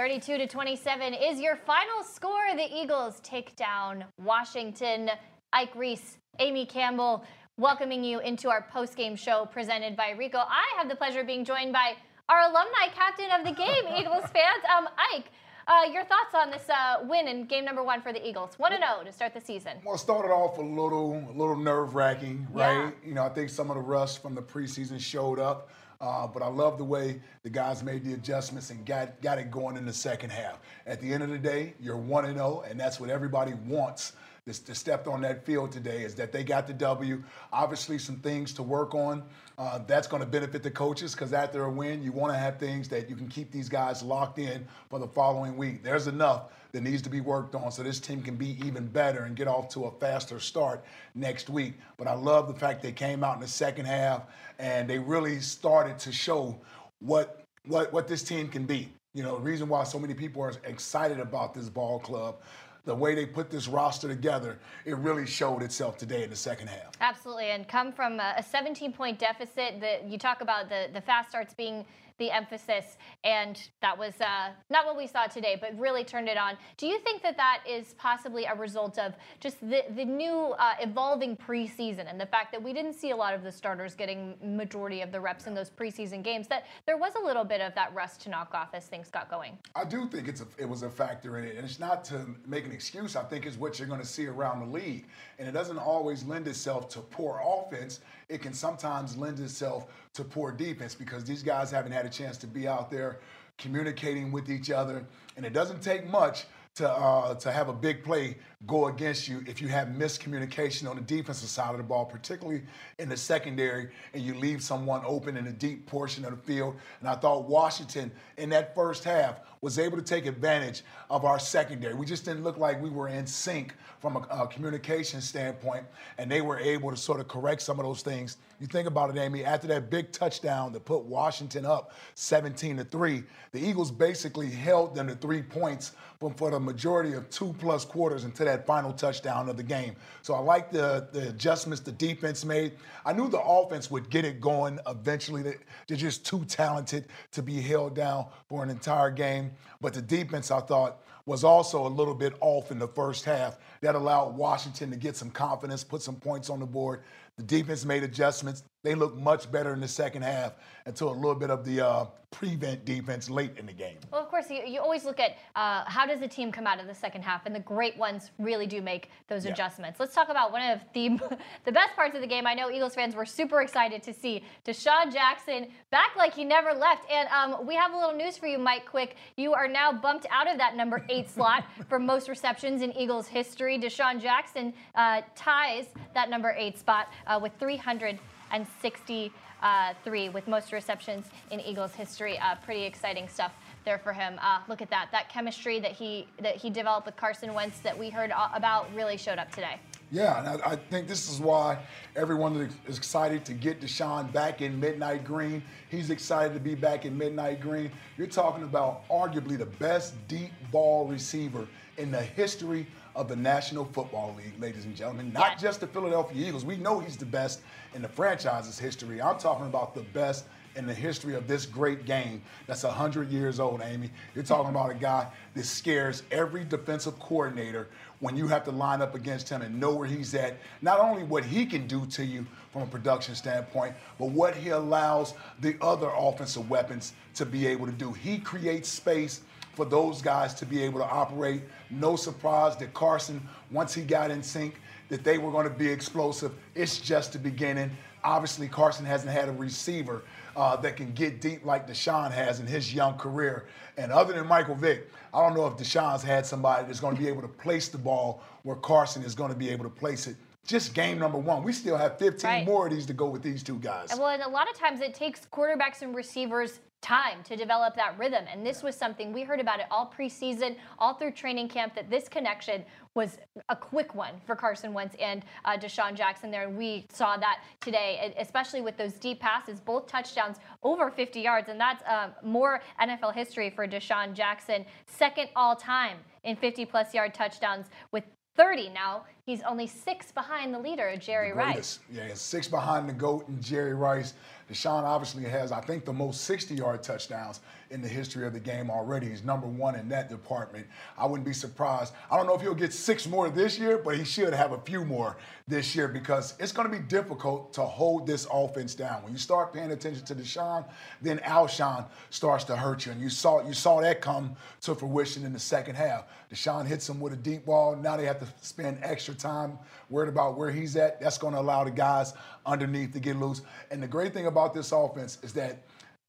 32 to 27 is your final score. The Eagles take down Washington. Ike Reese, Amy Campbell, welcoming you into our post-game show presented by Rico. I have the pleasure of being joined by our alumni captain of the game, Eagles fans. Um, Ike, uh, your thoughts on this uh, win in game number one for the Eagles? One and zero oh to start the season. Well, it started off a little, a little nerve wracking, right? Yeah. You know, I think some of the rust from the preseason showed up. Uh, but I love the way the guys made the adjustments and got, got it going in the second half. At the end of the day, you're 1 0, and that's what everybody wants to step on that field today is that they got the W. Obviously, some things to work on. Uh, that's going to benefit the coaches because after a win, you want to have things that you can keep these guys locked in for the following week. There's enough that needs to be worked on so this team can be even better and get off to a faster start next week. But I love the fact they came out in the second half and they really started to show what what what this team can be. You know, the reason why so many people are excited about this ball club the way they put this roster together, it really showed itself today in the second half. Absolutely, and come from a 17 point deficit. That you talk about the the fast starts being the emphasis, and that was uh, not what we saw today, but really turned it on. Do you think that that is possibly a result of just the, the new uh, evolving preseason and the fact that we didn't see a lot of the starters getting majority of the reps in those preseason games, that there was a little bit of that rust to knock off as things got going? I do think it's a, it was a factor in it, and it's not to make an excuse. I think is what you're going to see around the league, and it doesn't always lend itself to poor offense it can sometimes lend itself to poor defense because these guys haven't had a chance to be out there communicating with each other. And it doesn't take much to uh, to have a big play go against you if you have miscommunication on the defensive side of the ball, particularly in the secondary, and you leave someone open in a deep portion of the field. And I thought Washington in that first half was able to take advantage of our secondary. We just didn't look like we were in sync from a, a communication standpoint, and they were able to sort of correct some of those things. You think about it, Amy. After that big touchdown that put Washington up 17 to three, the Eagles basically held them to three points for the majority of two plus quarters until that final touchdown of the game. So I like the, the adjustments the defense made. I knew the offense would get it going eventually. They're just too talented to be held down for an entire game. But the defense, I thought, was also a little bit off in the first half. That allowed Washington to get some confidence, put some points on the board. The defense made adjustments. They looked much better in the second half until a little bit of the uh, prevent defense late in the game. Well, of course, you, you always look at uh, how does the team come out of the second half, and the great ones really do make those yeah. adjustments. Let's talk about one of the the best parts of the game. I know Eagles fans were super excited to see DeSean Jackson back like he never left. And um, we have a little news for you, Mike Quick. You are now bumped out of that number eight slot for most receptions in Eagles history. DeSean Jackson uh, ties that number eight spot uh, with 300 and 63 with most receptions in Eagles history. Uh, pretty exciting stuff there for him. Uh, look at that. That chemistry that he that he developed with Carson Wentz that we heard about really showed up today. Yeah, and I, I, think this is why everyone is excited to get DeSean back in Midnight Green. He's excited to be back in Midnight Green. You're talking about arguably the best deep ball receiver in the history of the National Football League, ladies and gentlemen. Not just the Philadelphia Eagles. We know he's the best in the franchise's history. I'm talking about the best in the history of this great game that's 100 years old, Amy. You're talking about a guy that scares every defensive coordinator when you have to line up against him and know where he's at. Not only what he can do to you from a production standpoint, but what he allows the other offensive weapons to be able to do. He creates space for those guys to be able to operate. No surprise that Carson, once he got in sync, that they were going to be explosive. It's just the beginning. Obviously, Carson hasn't had a receiver uh, that can get deep like DeSean has in his young career. And other than Michael Vick, I don't know if DeSean's had somebody that's going to be able to place the ball where Carson is going to be able to place it just game number one. We still have 15 right. more of these to go with these two guys. Well, and a lot of times it takes quarterbacks and receivers time to develop that rhythm. And this was something we heard about it all preseason, all through training camp, that this connection was a quick one for Carson Wentz and uh, DeSean Jackson there. And we saw that today, especially with those deep passes, both touchdowns over 50 yards. And that's uh, more NFL history for DeSean Jackson, second all time in 50 plus yard touchdowns with 30 now he's only six behind the leader, Jerry Rice. Yeah, six behind the GOAT and Jerry Rice. DeSean obviously has, I think, the most 60 yard touchdowns in the history of the game already. He's number one in that department. I wouldn't be surprised. I don't know if he'll get six more this year, but he should have a few more this year because it's going to be difficult to hold this offense down. When you start paying attention to DeSean, then Alshon starts to hurt you. And you saw you saw that come to fruition in the second half. DeSean hits him with a deep ball. Now they have to spend extra time worried about where he's at. That's going to allow the guys underneath to get loose. And the great thing about this offense is that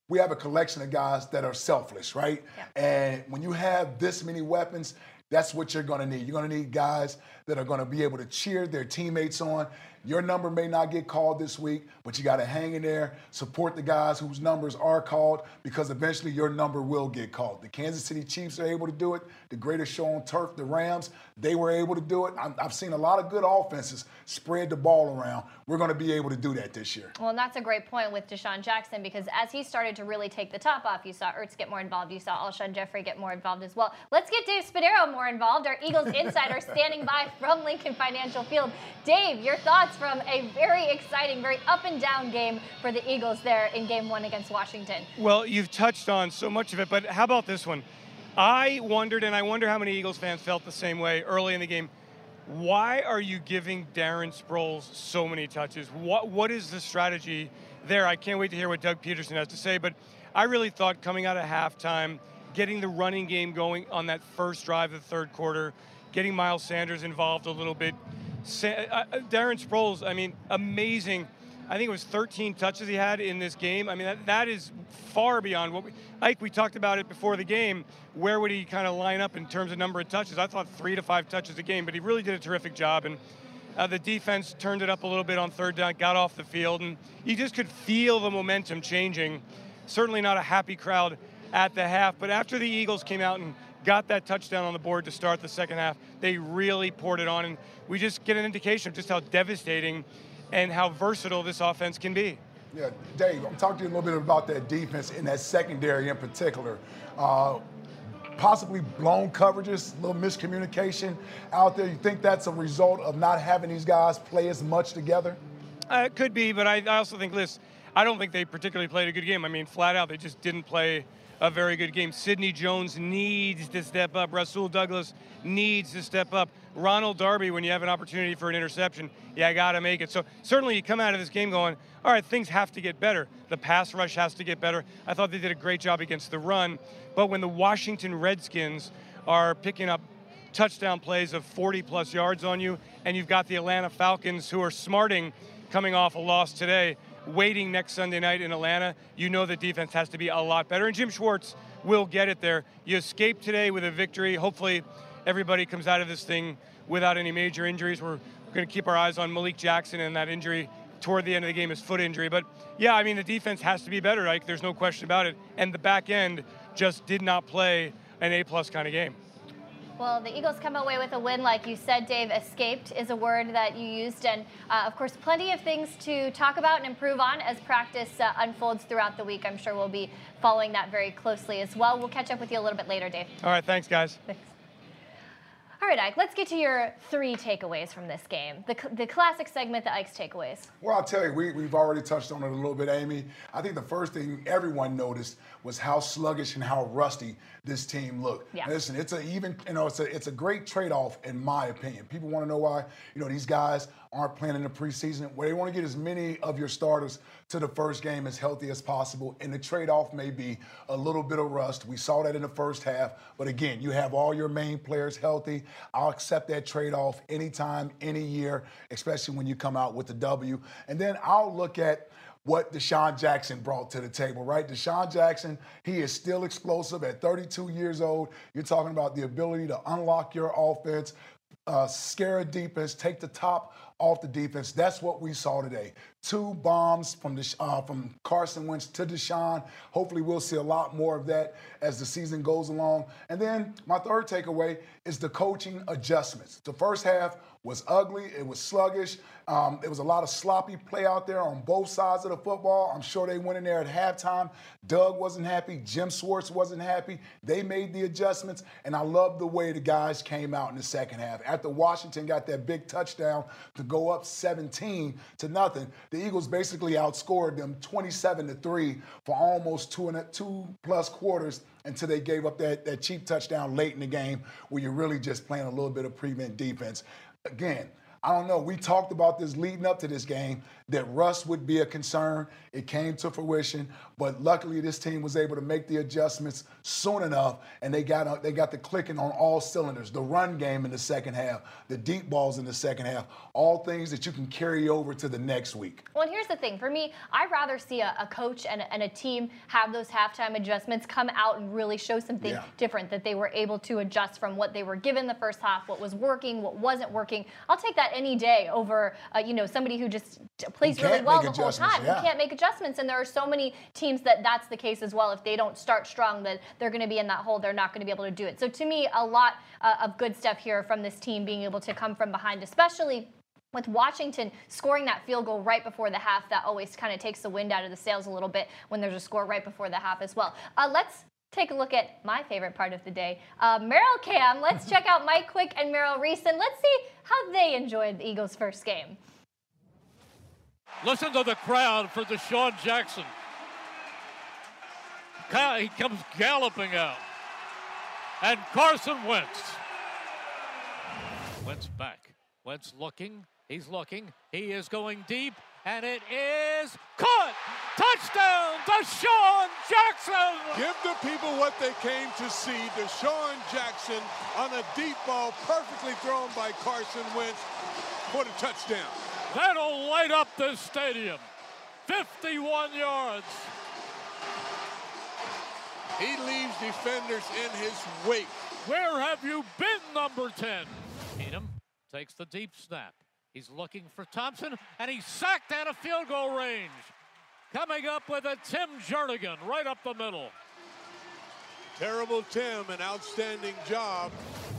we have a collection of guys that are selfless, right? Yeah. And when you have this many weapons, that's what you're going to need. You're going to need guys that are going to be able to cheer their teammates on. Your number may not get called this week, but you got to hang in there, support the guys whose numbers are called, because eventually your number will get called. The Kansas City Chiefs are able to do it. The greatest show on turf, the Rams, they were able to do it. I've seen a lot of good offenses spread the ball around. We're going to be able to do that this year. Well, and that's a great point with DeSean Jackson because as he started to really take the top off, you saw Ertz get more involved. You saw Alshon Jeffery get more involved as well. Let's get Dave Spadaro more involved. Our Eagles insider standing by from Lincoln Financial Field. Dave, your thoughts from a very exciting, very up and down game for the Eagles there in game one against Washington. Well, you've touched on so much of it, but how about this one? I wondered, and I wonder how many Eagles fans felt the same way early in the game. Why are you giving Darren Sproles so many touches? What What is the strategy there? I can't wait to hear what Doug Pederson has to say, but I really thought coming out of halftime, getting the running game going on that first drive of the third quarter, getting Miles Sanders involved a little bit, Darren Sproles, I mean, amazing. I think it was 13 touches he had in this game. I mean, that, that is far beyond what we, Ike, we talked about it before the game. Where would he kind of line up in terms of number of touches? I thought three to five touches a game, but he really did a terrific job. And uh, the defense turned it up a little bit on third down, got off the field, and you just could feel the momentum changing. Certainly not a happy crowd at the half, but after the Eagles came out and got that touchdown on the board to start the second half. They really poured it on, and we just get an indication of just how devastating and how versatile this offense can be. Yeah, Dave, I'm talking to you a little bit about that defense in that secondary in particular. Uh, possibly blown coverages, a little miscommunication out there. You think that's a result of not having these guys play as much together? Uh, it could be, but I, I also think this. I don't think they particularly played a good game. I mean, flat out, they just didn't play a very good game. Sidney Jones needs to step up. Rasul Douglas needs to step up. Ronald Darby, when you have an opportunity for an interception, yeah, I got to make it. So certainly you come out of this game going, all right, things have to get better. The pass rush has to get better. I thought they did a great job against the run. But when the Washington Redskins are picking up touchdown plays of 40 plus yards on you, and you've got the Atlanta Falcons who are smarting coming off a loss today, waiting next Sunday night in Atlanta, you know the defense has to be a lot better. And Jim Schwartz will get it there. You escape today with a victory. Hopefully, everybody comes out of this thing without any major injuries. We're going to keep our eyes on Malik Jackson and that injury toward the end of the game, his foot injury. But yeah, I mean, the defense has to be better. Like, there's no question about it. And the back end just did not play an A plus kind of game. Well, the Eagles come away with a win, like you said, Dave. Escaped is a word that you used, and uh, of course, plenty of things to talk about and improve on as practice uh, unfolds throughout the week. I'm sure we'll be following that very closely as well. We'll catch up with you a little bit later, Dave. All right, thanks, guys. Thanks. All right, Ike, let's get to your three takeaways from this game. The, the classic segment, the Ike's takeaways. Well, I'll tell you, we, we've already touched on it a little bit, Amy. I think the first thing everyone noticed was how sluggish and how rusty this team looked. Yeah. Listen, it's a even, you know, it's a it's a great trade-off in my opinion. People want to know why, you know, these guys aren't playing in the preseason. Where they want to get as many of your starters to the first game as healthy as possible. And the trade-off may be a little bit of rust. We saw that in the first half. But again, you have all your main players healthy. I'll accept that trade-off anytime, any year, especially when you come out with the W. And then I'll look at what DeSean Jackson brought to the table, right? DeSean Jackson, he is still explosive at 32 years old. You're talking about the ability to unlock your offense, uh, scare a defense, take the top off the defense. That's what we saw today. Two bombs from the, uh, from Carson Wentz to DeSean. Hopefully, we'll see a lot more of that as the season goes along. And then my third takeaway is the coaching adjustments. The first half was ugly. It was sluggish. Um, it was a lot of sloppy play out there on both sides of the football. I'm sure they went in there at halftime. Doug wasn't happy. Jim Schwartz wasn't happy. They made the adjustments, and I love the way the guys came out in the second half. After Washington got that big touchdown to go up 17 to nothing, the Eagles basically outscored them 27 to three for almost two and a, two plus quarters until they gave up that, that cheap touchdown late in the game where you're really just playing a little bit of prevent defense again, I don't know. We talked about this leading up to this game that Russ would be a concern. It came to fruition, but luckily this team was able to make the adjustments soon enough, and they got they got the clicking on all cylinders. The run game in the second half, the deep balls in the second half, all things that you can carry over to the next week. Well, here's the thing: for me, I'd rather see a, a coach and, and, a team have those halftime adjustments come out and really show something yeah. different that they were able to adjust from what they were given the first half, what was working, what wasn't working. I'll take that any day over, uh, you know, somebody who just plays really well the whole time. Yeah. can't make adjustments, and there are so many teams that that's the case as well. If they don't start strong, then they're going to be in that hole. They're not going to be able to do it. So to me, a lot uh, of good stuff here from this team being able to come from behind, especially with Washington scoring that field goal right before the half, that always kind of takes the wind out of the sails a little bit when there's a score right before the half as well. Uh, let's take a look at my favorite part of the day. Uh, Merrill Cam, let's check out Mike Quick and Merrill Reese, and let's see how they enjoyed the Eagles' first game. Listen to the crowd for DeSean Jackson. He comes galloping out. And Carson Wentz. Wentz back. Wentz looking. He's looking. He is going deep. And it is caught. Touchdown, DeSean Jackson. Give the people what they came to see. DeSean Jackson on a deep ball, perfectly thrown by Carson Wentz for the touchdown. That'll light up this stadium. 51 yards. He leaves defenders in his wake. Where have you been, number 10? Keenum takes the deep snap. He's looking for Thompson, and he's sacked out of field goal range. Coming up with a Tim Jernigan right up the middle. Terrible Tim, an outstanding job.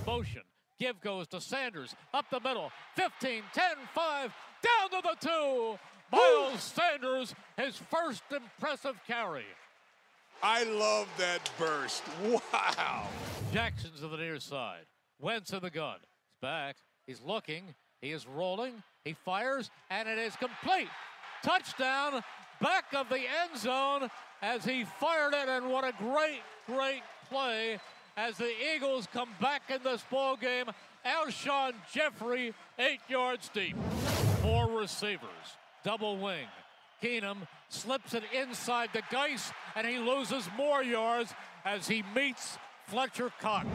Motion. Give goes to Sanders. Up the middle. 15, 10, 5. Down to the two. Miles Sanders, his first impressive carry. I love that burst. Wow. Jackson's to the near side. Wentz in the gun. He's back. He's looking. He is rolling. He fires, and it is complete. Touchdown, back of the end zone as he fired it, and what a great, great play as the Eagles come back in this ball game. Alshon Jeffery, eight yards deep. Four receivers, double wing. Keenum slips it inside the Geis, and he loses more yards as he meets Fletcher Cox.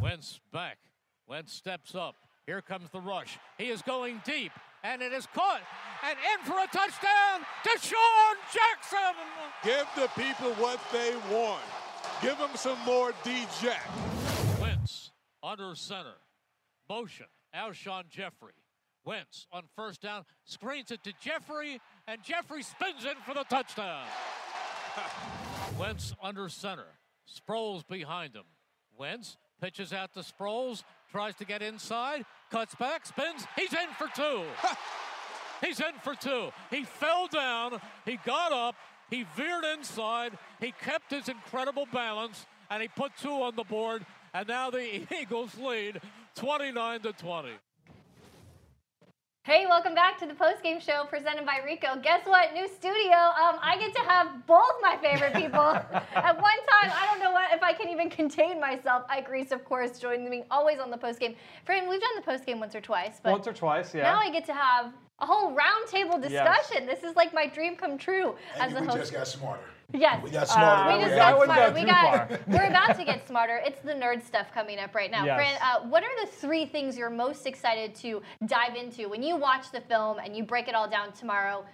Wentz back. Wentz steps up. Here comes the rush. He is going deep, and it is caught. And in for a touchdown, to Sean Jackson. Give the people what they want. Give them some more D-Jack. Wentz under center. Motion. Alshon Jeffery. Wentz on first down, screens it to Jeffery, and Jeffery spins in for the touchdown. Wentz under center. Sproles behind him. Wentz pitches out to Sproles, tries to get inside, cuts back, spins. He's in for two. He's in for two. He fell down, he got up, he veered inside, he kept his incredible balance, and he put two on the board. And now the Eagles lead 29 to 20. Hey, welcome back to the post-game show presented by Rico. Guess what? New studio. Um, I get to have both my favorite people at one time. I don't know what if I can even contain myself. Ike Reese, of course, joining me always on the post-game. Fran, we've done the post-game once or twice, but once or twice, yeah. Now I get to have a whole roundtable discussion. Yes. This is like my dream come true and as a host. We just got smarter. Yes. We got smarter. Uh, we just got smarter. We got, we're about to get smarter. It's the nerd stuff coming up right now. Yes. Fran, uh, what are the three things you're most excited to dive into when you watch the film and you break it all down tomorrow?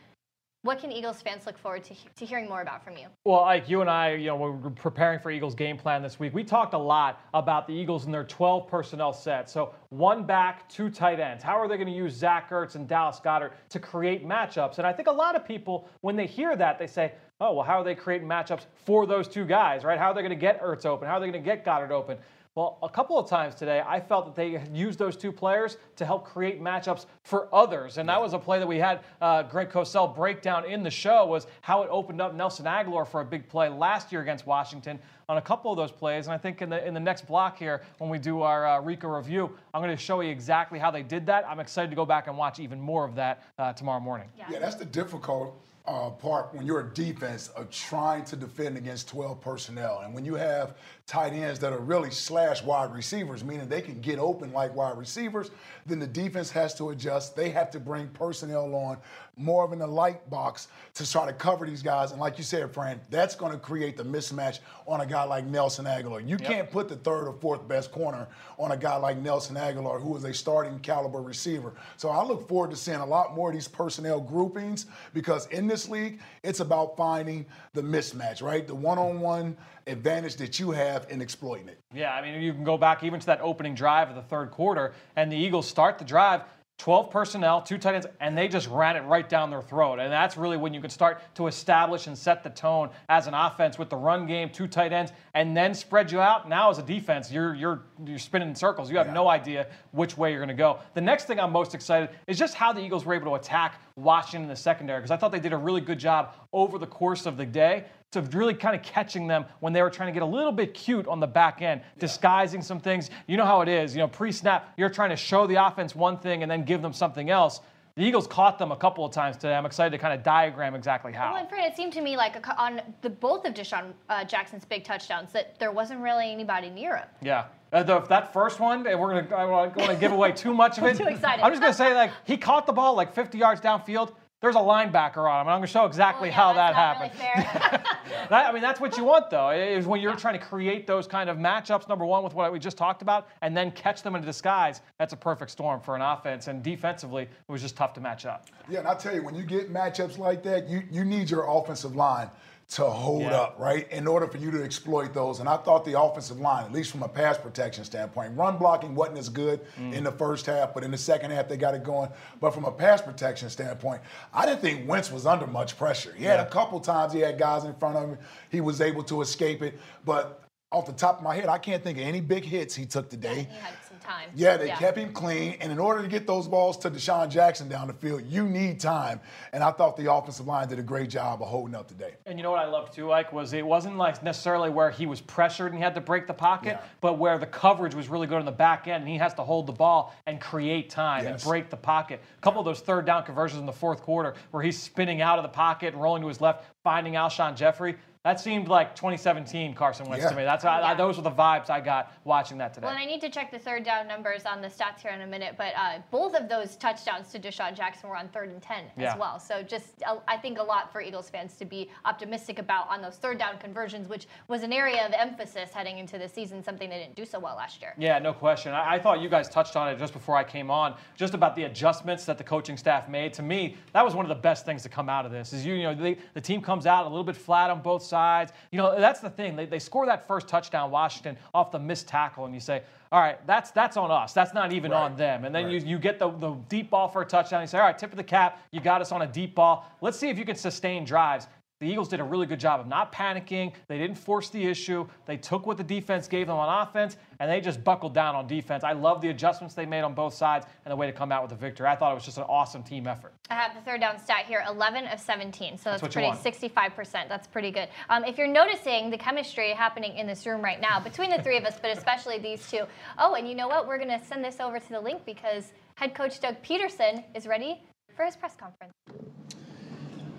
What can Eagles fans look forward to, to hearing more about from you? Well, like you and I, you know, when we were preparing for Eagles game plan this week, we talked a lot about the Eagles and their 12 personnel set. So one back, two tight ends. How are they going to use Zach Ertz and Dallas Goedert to create matchups? And I think a lot of people, when they hear that, they say, oh, well, how are they creating matchups for those two guys, right? How are they going to get Ertz open? How are they going to get Goedert open? Well, a couple of times today, I felt that they used those two players to help create matchups for others, and that was a play that we had uh, Greg Cosell break down in the show. Was how it opened up Nelson Agholor for a big play last year against Washington on a couple of those plays. And I think in the in the next block here, when we do our uh, Rico review, I'm going to show you exactly how they did that. I'm excited to go back and watch even more of that uh, tomorrow morning. Yeah. yeah, that's the difficult uh, part when you're a defense of trying to defend against 12 personnel. And when you have tight ends that are really slash wide receivers, meaning they can get open like wide receivers, then the defense has to adjust. They have to bring personnel on more of in the light box to try to cover these guys. And like you said, Fran, that's going to create the mismatch on a guy like Nelson Agholor. You yep. can't put the third or fourth best corner on a guy like Nelson Agholor, who is a starting caliber receiver. So I look forward to seeing a lot more of these personnel groupings because in this league, it's about finding the mismatch, right? The one on one advantage that you have in exploiting it. Yeah, I mean, you can go back even to that opening drive of the third quarter, and the Eagles start the drive. 12 personnel, two tight ends, and they just ran it right down their throat. And that's really when you can start to establish and set the tone as an offense with the run game, two tight ends, and then spread you out. Now as a defense, you're you're you're spinning in circles. You have yeah. no idea which way you're going to go. The next thing I'm most excited is just how the Eagles were able to attack Washington in the secondary because I thought they did a really good job over the course of the day to really kind of catching them when they were trying to get a little bit cute on the back end, yeah. disguising some things. You know how it is. You know, pre-snap, you're trying to show the offense one thing and then give them something else. The Eagles caught them a couple of times today. I'm excited to kind of diagram exactly how. Well, and Fred, it seemed to me like on the both of DeSean uh, Jackson's big touchdowns that there wasn't really anybody near him. Yeah. Uh, the, that first one, and we're gonna I want to give away too much of it. too excited. I'm just gonna say like he caught the ball like 50 yards downfield there's a linebacker on him. And I'm going to show exactly well, yeah, how that happened. Really that, I mean, that's what you want, though, is when you're yeah. trying to create those kind of matchups, number one, with what we just talked about, and then catch them in disguise. That's a perfect storm for an offense. And defensively, it was just tough to match up. Yeah, and I tell you, when you get matchups like that, you, you need your offensive line to hold yeah. up, right? In order for you to exploit those. And I thought the offensive line, at least from a pass protection standpoint, run blocking wasn't as good mm. in the first half, but in the second half they got it going. But from a pass protection standpoint, I didn't think Wentz was under much pressure. He had a couple times he had guys in front of him. He was able to escape it. But off the top of my head, I can't think of any big hits he took today. Yeah, time. Yeah, they yeah. kept him clean. And in order to get those balls to DeSean Jackson down the field, you need time. And I thought the offensive line did a great job of holding up today. And you know what I loved too, Ike, was it wasn't like necessarily where he was pressured and he had to break the pocket, yeah. but where the coverage was really good on the back end and he has to hold the ball and create time yes. and break the pocket. A couple of those third down conversions in the fourth quarter where he's spinning out of the pocket, and rolling to his left, finding Alshon Jeffery. That seemed like 2017 Carson Wentz yeah. to me. That's yeah. I, those were the vibes I got watching that today. Well, and I need to check the third down numbers on the stats here in a minute, but uh, both of those touchdowns to DeSean Jackson were on third and 10 yeah. as well. So just uh, I think a lot for Eagles fans to be optimistic about on those third down conversions, which was an area of emphasis heading into the season, something they didn't do so well last year. Yeah, no question. I, I thought you guys touched on it just before I came on, just about the adjustments that the coaching staff made. To me, that was one of the best things to come out of this. Is you, you know they, the team comes out a little bit flat on both sides. You know that's the thing. They, they score that first touchdown, Washington, off the missed tackle, and you say, all right, that's that's on us. That's not even right. on them. And then right. you, you get the, the deep ball for a touchdown. You say, all right, tip of the cap. You got us on a deep ball. Let's see if you can sustain drives the Eagles did a really good job of not panicking. They didn't force the issue. They took what the defense gave them on offense, and they just buckled down on defense. I love the adjustments they made on both sides and the way to come out with a victory. I thought it was just an awesome team effort. I have the third down stat here 11 of 17. So that's, that's pretty 65%. That's pretty good. Um, if you're noticing the chemistry happening in this room right now between the three of us, but especially these two. Oh, and you know what? We're going to send this over to the link because head coach Doug Pederson is ready for his press conference.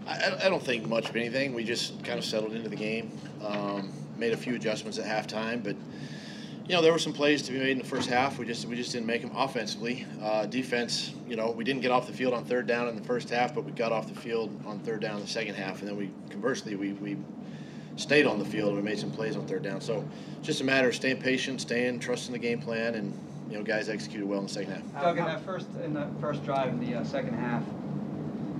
I, I, don't think much of anything. We just kind of settled into the game, um, made a few adjustments at halftime, but you know there were some plays to be made in the first half. We just we just didn't make them offensively. Uh, defense, you know, we didn't get off the field on third down in the first half, but we got off the field on third down in the second half, and then we conversely we we stayed on the field and we made some plays on third down. So just a matter of staying patient, staying trusting the game plan, and you know guys executed well in the second half. Doug, in that first in that first drive in the uh, second half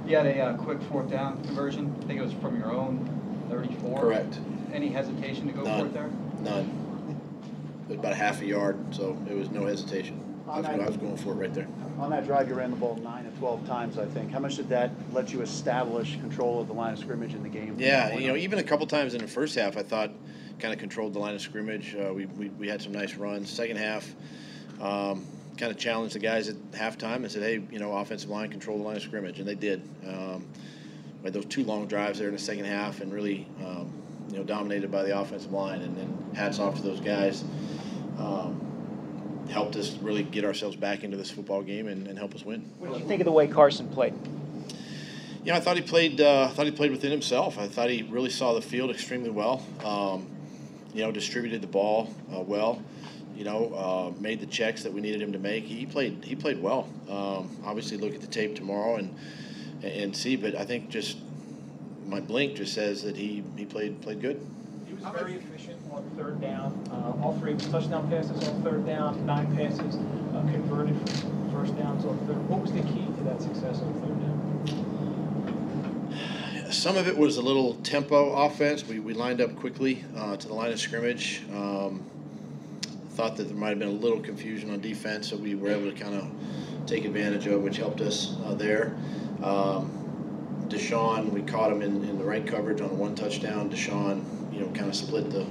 You had a uh, quick fourth down conversion. I think it was from your own 34. Correct. Any hesitation to go None. for it there? None. It was about a half a yard, so it was no hesitation. I was, On I was going for it right there. On that drive, you ran the ball nine to 12 times, I think. How much did that let you establish control of the line of scrimmage in the game? Yeah, you know, even a couple times in the first half, I thought kind of controlled the line of scrimmage. Uh, we, we, we had some nice runs. Second half, um, kind of challenged the guys at halftime and said, hey, you know, offensive line, control the line of scrimmage, and they did. Um, we had those two long drives there in the second half and really, um, you know, dominated by the offensive line. And then hats off to those guys. Um, helped us really get ourselves back into this football game and, and help us win. What did you think of the way Carson played? You know, I thought he played. Uh, I thought he played within himself. I thought he really saw the field extremely well. Um, you know, distributed the ball uh, well. You know, uh, made the checks that we needed him to make. He played. He played well. Um, obviously, look at the tape tomorrow and and see. But I think just my blink just says that he, he played played good. He was very efficient on third down. Uh, all three touchdown passes on third down, nine passes uh, converted from first downs on third. What was the key to that success on third down? Some of it was a little tempo offense. We, we lined up quickly uh, to the line of scrimmage. Um, thought that there might have been a little confusion on defense, so we were able to kind of take advantage of, which helped us uh, there. Um, DeSean, we caught him in, in the right coverage on one touchdown. DeSean, you know, kind of split the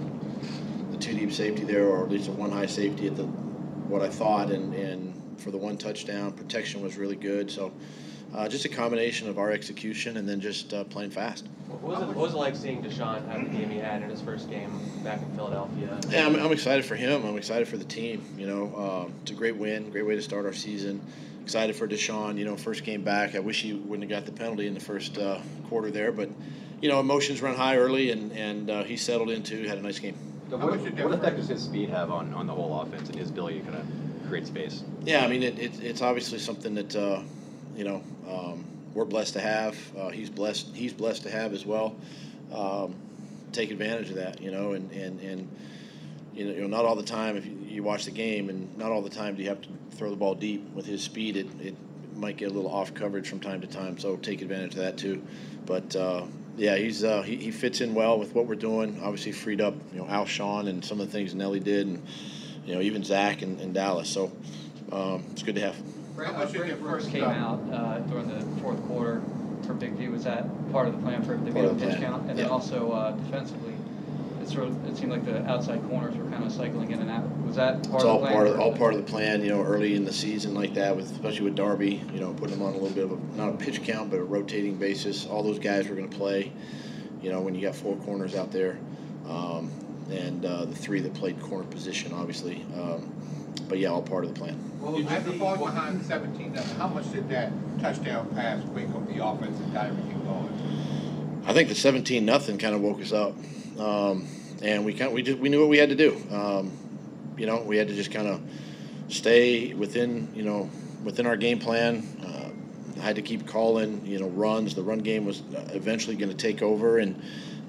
the two deep safety there, or at least a one high safety at the what I thought, and, and for the one touchdown, protection was really good. So uh, just a combination of our execution and then just uh, playing fast. What was, it, what was it like seeing DeSean have the game he had in his first game back in Philadelphia? Yeah, I'm, I'm excited for him. I'm excited for the team. You know, um, it's a great win, great way to start our season. Excited for DeSean. You know, first game back. I wish he wouldn't have got the penalty in the first uh, quarter there, but you know, emotions run high early, and and uh, he settled into had a nice game. What, what effect does his speed have on, on the whole offense and his ability to kind of create space? Yeah, I mean, it, it, it's obviously something that uh, you know um, we're blessed to have. Uh, he's blessed. He's blessed to have as well. Um, take advantage of that, you know, and and and you know, you know, not all the time if you, you watch the game, and not all the time do you have to throw the ball deep. With his speed, it, it might get a little off coverage from time to time. So take advantage of that too. But uh, yeah, he's uh, he, he fits in well with what we're doing. Obviously, freed up you know Alshon and some of the things Nelly did, and you know even Zach and, and Dallas. So um, it's good to have. Brad, uh, Brady first came out uh, during the fourth quarter for Big D. Was that part of the plan for him to Part get of the pitch plan, count? And yeah. then also uh, defensively, it sort of it seemed like the outside corners were kind of cycling in and out. Was that part It's of all the plan? part of all part of the plan. You know, early in the season like that, with especially with Darby, you know, putting them on a little bit of a not a pitch count, but a rotating basis. All those guys were going to play. You know, when you got four corners out there, um, and uh, the three that played corner position, obviously. Um, but yeah, all part of the plan. Well, after falling behind 17 nothing, how much did that touchdown pass wake up the offense and got everything going? I think the 17 nothing kind of woke us up, um, and we kind we just we knew what we had to do. Um, you know, we had to just kind of stay within you know within our game plan. Uh, I had to keep calling you know runs. The run game was eventually going to take over, and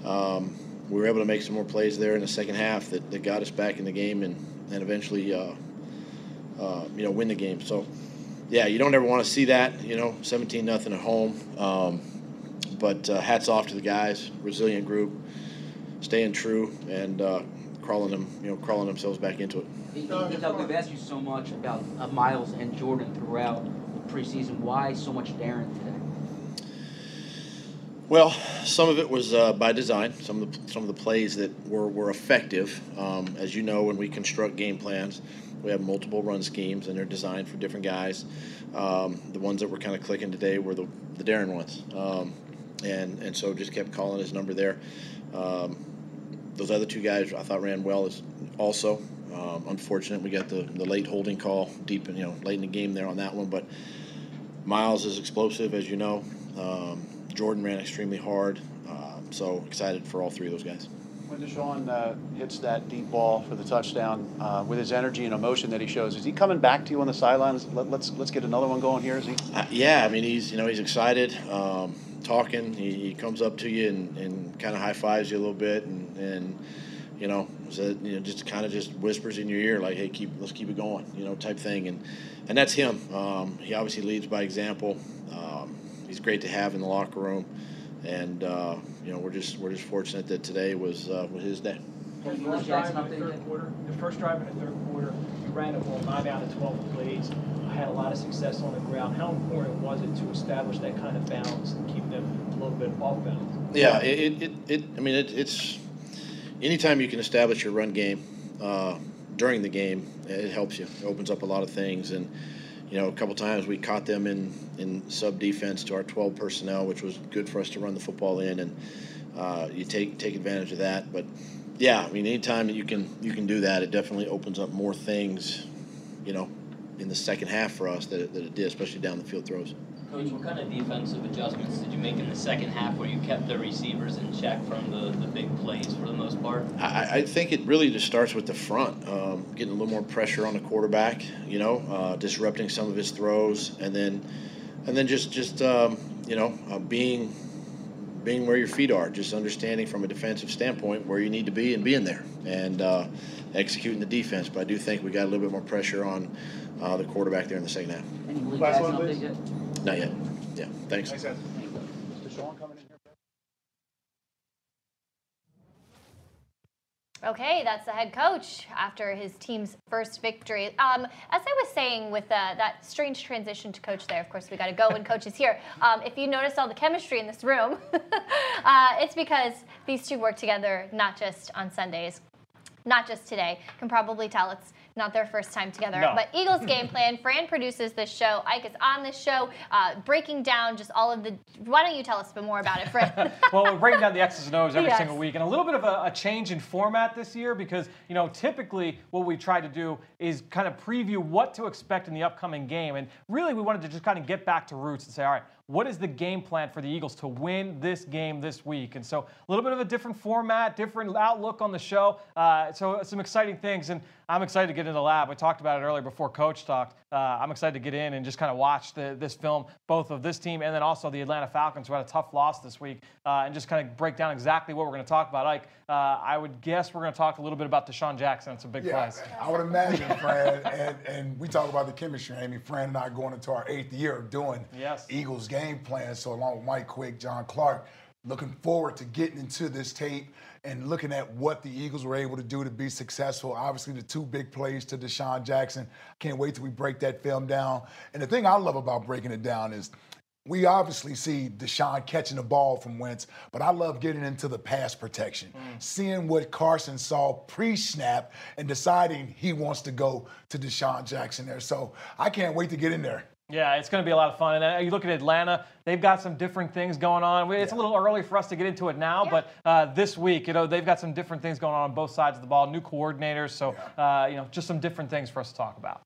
um, we were able to make some more plays there in the second half that, that got us back in the game and and eventually uh, uh, you know win the game. So. Yeah, you don't ever want to see that, you know, 17 nothing at home. Um, but uh, hats off to the guys, resilient group, staying true and uh, crawling them, you know, crawling themselves back into it. Doug, we've asked you so much about uh, Miles and Jordan throughout the preseason. Why so much Darren today? Well, some of it was uh, by design. Some of the some of the plays that were were effective. Um, as you know, when we construct game plans, we have multiple run schemes, and they're designed for different guys. Um, the ones that were kind of clicking today were the the Darren ones, um, and and so just kept calling his number there. Um, those other two guys I thought ran well as also. Um, unfortunate we got the, the late holding call deep in you know late in the game there on that one, but Miles is explosive as you know. Um, Jordan ran extremely hard, so excited for all three of those guys. When DeSean uh, hits that deep ball for the touchdown, uh, with his energy and emotion that he shows, is he coming back to you on the sidelines? Let, let's let's get another one going here. Is he? Uh, yeah, I mean he's you know he's excited, um, talking. He, he comes up to you and, and kind of high fives you a little bit, and, and you know, so, you know just kind of just whispers in your ear like, hey, keep let's keep it going, you know, type thing. And and that's him. Um, he obviously leads by example. Um, he's great to have in the locker room, and uh, you know we're just we're just fortunate that today was uh, was his day. The first drive in the third quarter, the first drive in the third quarter, you ran the ball nine out of 12 plays, I had a lot of success on the ground. How important was it to establish that kind of balance and keep them a little bit off balance? Yeah, it, it, it I mean, it, it's anytime you can establish your run game uh, during the game, it helps you. It opens up a lot of things. And, you know, a couple times we caught them in, in sub defense to our 12 personnel, which was good for us to run the football in. And uh, you take, take advantage of that. But, yeah, I mean, anytime that you can, you can do that, it definitely opens up more things, you know, in the second half for us that it, that it did, especially down the field throws. Coach, what kind of defensive adjustments did you make in the second half where you kept the receivers in check from the, the big plays for the most part? I, I think it really just starts with the front, um, getting a little more pressure on the quarterback, you know, uh, disrupting some of his throws, and then, and then just just um, you know, uh, being being where your feet are, just understanding from a defensive standpoint where you need to be and being there, and uh, executing the defense. But I do think we got a little bit more pressure on uh, the quarterback there in the second half. Last one, please. Not yet. Yeah. Thanks. Thanks, Ed. DeSean coming in here. Okay, that's the head coach after his team's first victory. Um, as I was saying with uh, that strange transition to coach there, of course, we got to go when coach is here. Um, if you notice all the chemistry in this room, uh, it's because these two work together not just on Sundays, not just today. Can probably tell it's not their first time together. No. But Eagles game plan. Fran produces this show. Ike is on this show, uh, breaking down just all of the. Why don't you tell us a bit more about it, Fran? well, we're breaking down the X's and O's every Yes. single week, and a little bit of a, a change in format this year because you know typically what we try to do is kind of preview what to expect in the upcoming game, and really we wanted to just kind of get back to roots and say, all right, what is the game plan for the Eagles to win this game this week? And so a little bit of a different format, different outlook on the show. Uh, so some exciting things, and I'm excited to get in the lab. We talked about it earlier before Coach talked. Uh, I'm excited to get in and just kind of watch the, this film, both of this team and then also the Atlanta Falcons, who had a tough loss this week, uh, and just kind of break down exactly what we're going to talk about. Ike, uh, I would guess we're going to talk a little bit about DeSean Jackson. It's a big Yeah. I would imagine, Fran, and, and we talk about the chemistry. I mean, Fran and I going into our eighth year of doing Yes. Eagles game plan. So along with Mike Quick, John Clark, looking forward to getting into this tape and looking at what the Eagles were able to do to be successful. Obviously, the two big plays to DeSean Jackson. Can't wait till we break that film down. And the thing I love about breaking it down is we obviously see DeSean catching the ball from Wentz, but I love getting into the pass protection, mm. seeing what Carson saw pre-snap and deciding he wants to go to DeSean Jackson there. So I can't wait to get in there. Yeah, it's going to be a lot of fun. And uh, you look at Atlanta; they've got some different things going on. It's a little early for us to get into it now, but uh, this week, you know, they've got some different things going on on both sides of the ball. New coordinators, so uh, you know, just some different things for us to talk about.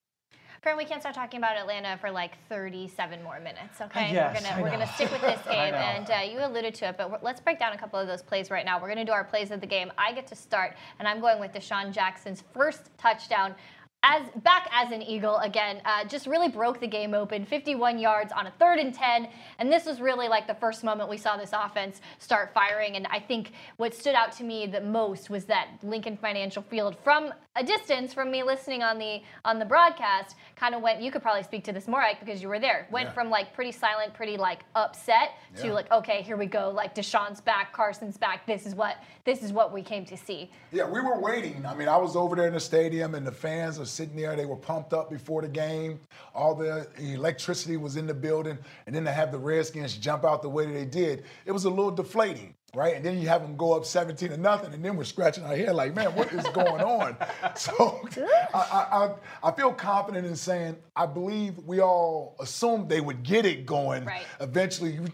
Fran, we can't start talking about Atlanta for like 37 more minutes, okay? Yes, we're gonna we're gonna stick with this game, and uh, you alluded to it, but let's break down a couple of those plays right now. We're gonna do our plays of the game. I get to start, and I'm going with DeSean Jackson's first touchdown. As back as an Eagle again, uh, just really broke the game open. 51 yards on a third and 10, and this was really like the first moment we saw this offense start firing. And I think what stood out to me the most was that Lincoln Financial Field, from a distance, from me listening on the on the broadcast, kind of went. You could probably speak to this more, Ike, because you were there. Went Yeah. from like pretty silent, pretty like upset to like, okay, here we go. Like DeSean's back, Carson's back. This is what this is what we came to see. Yeah, we were waiting. I mean, I was over there in the stadium, and the fans sitting there. They were pumped up before the game. All the electricity was in the building, and then to have the Redskins jump out the way that they did, it was a little deflating, right? And then you have them go up 17 to nothing, and then we're scratching our head like, man, what is going on? So I, I, I, I feel confident in saying I believe we all assumed they would get it going. Right. Eventually, you,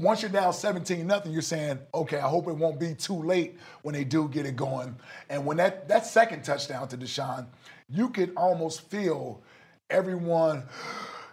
once you're down 17 nothing, you're saying, okay, I hope it won't be too late when they do get it going. And when that that second touchdown to DeSean, you could almost feel everyone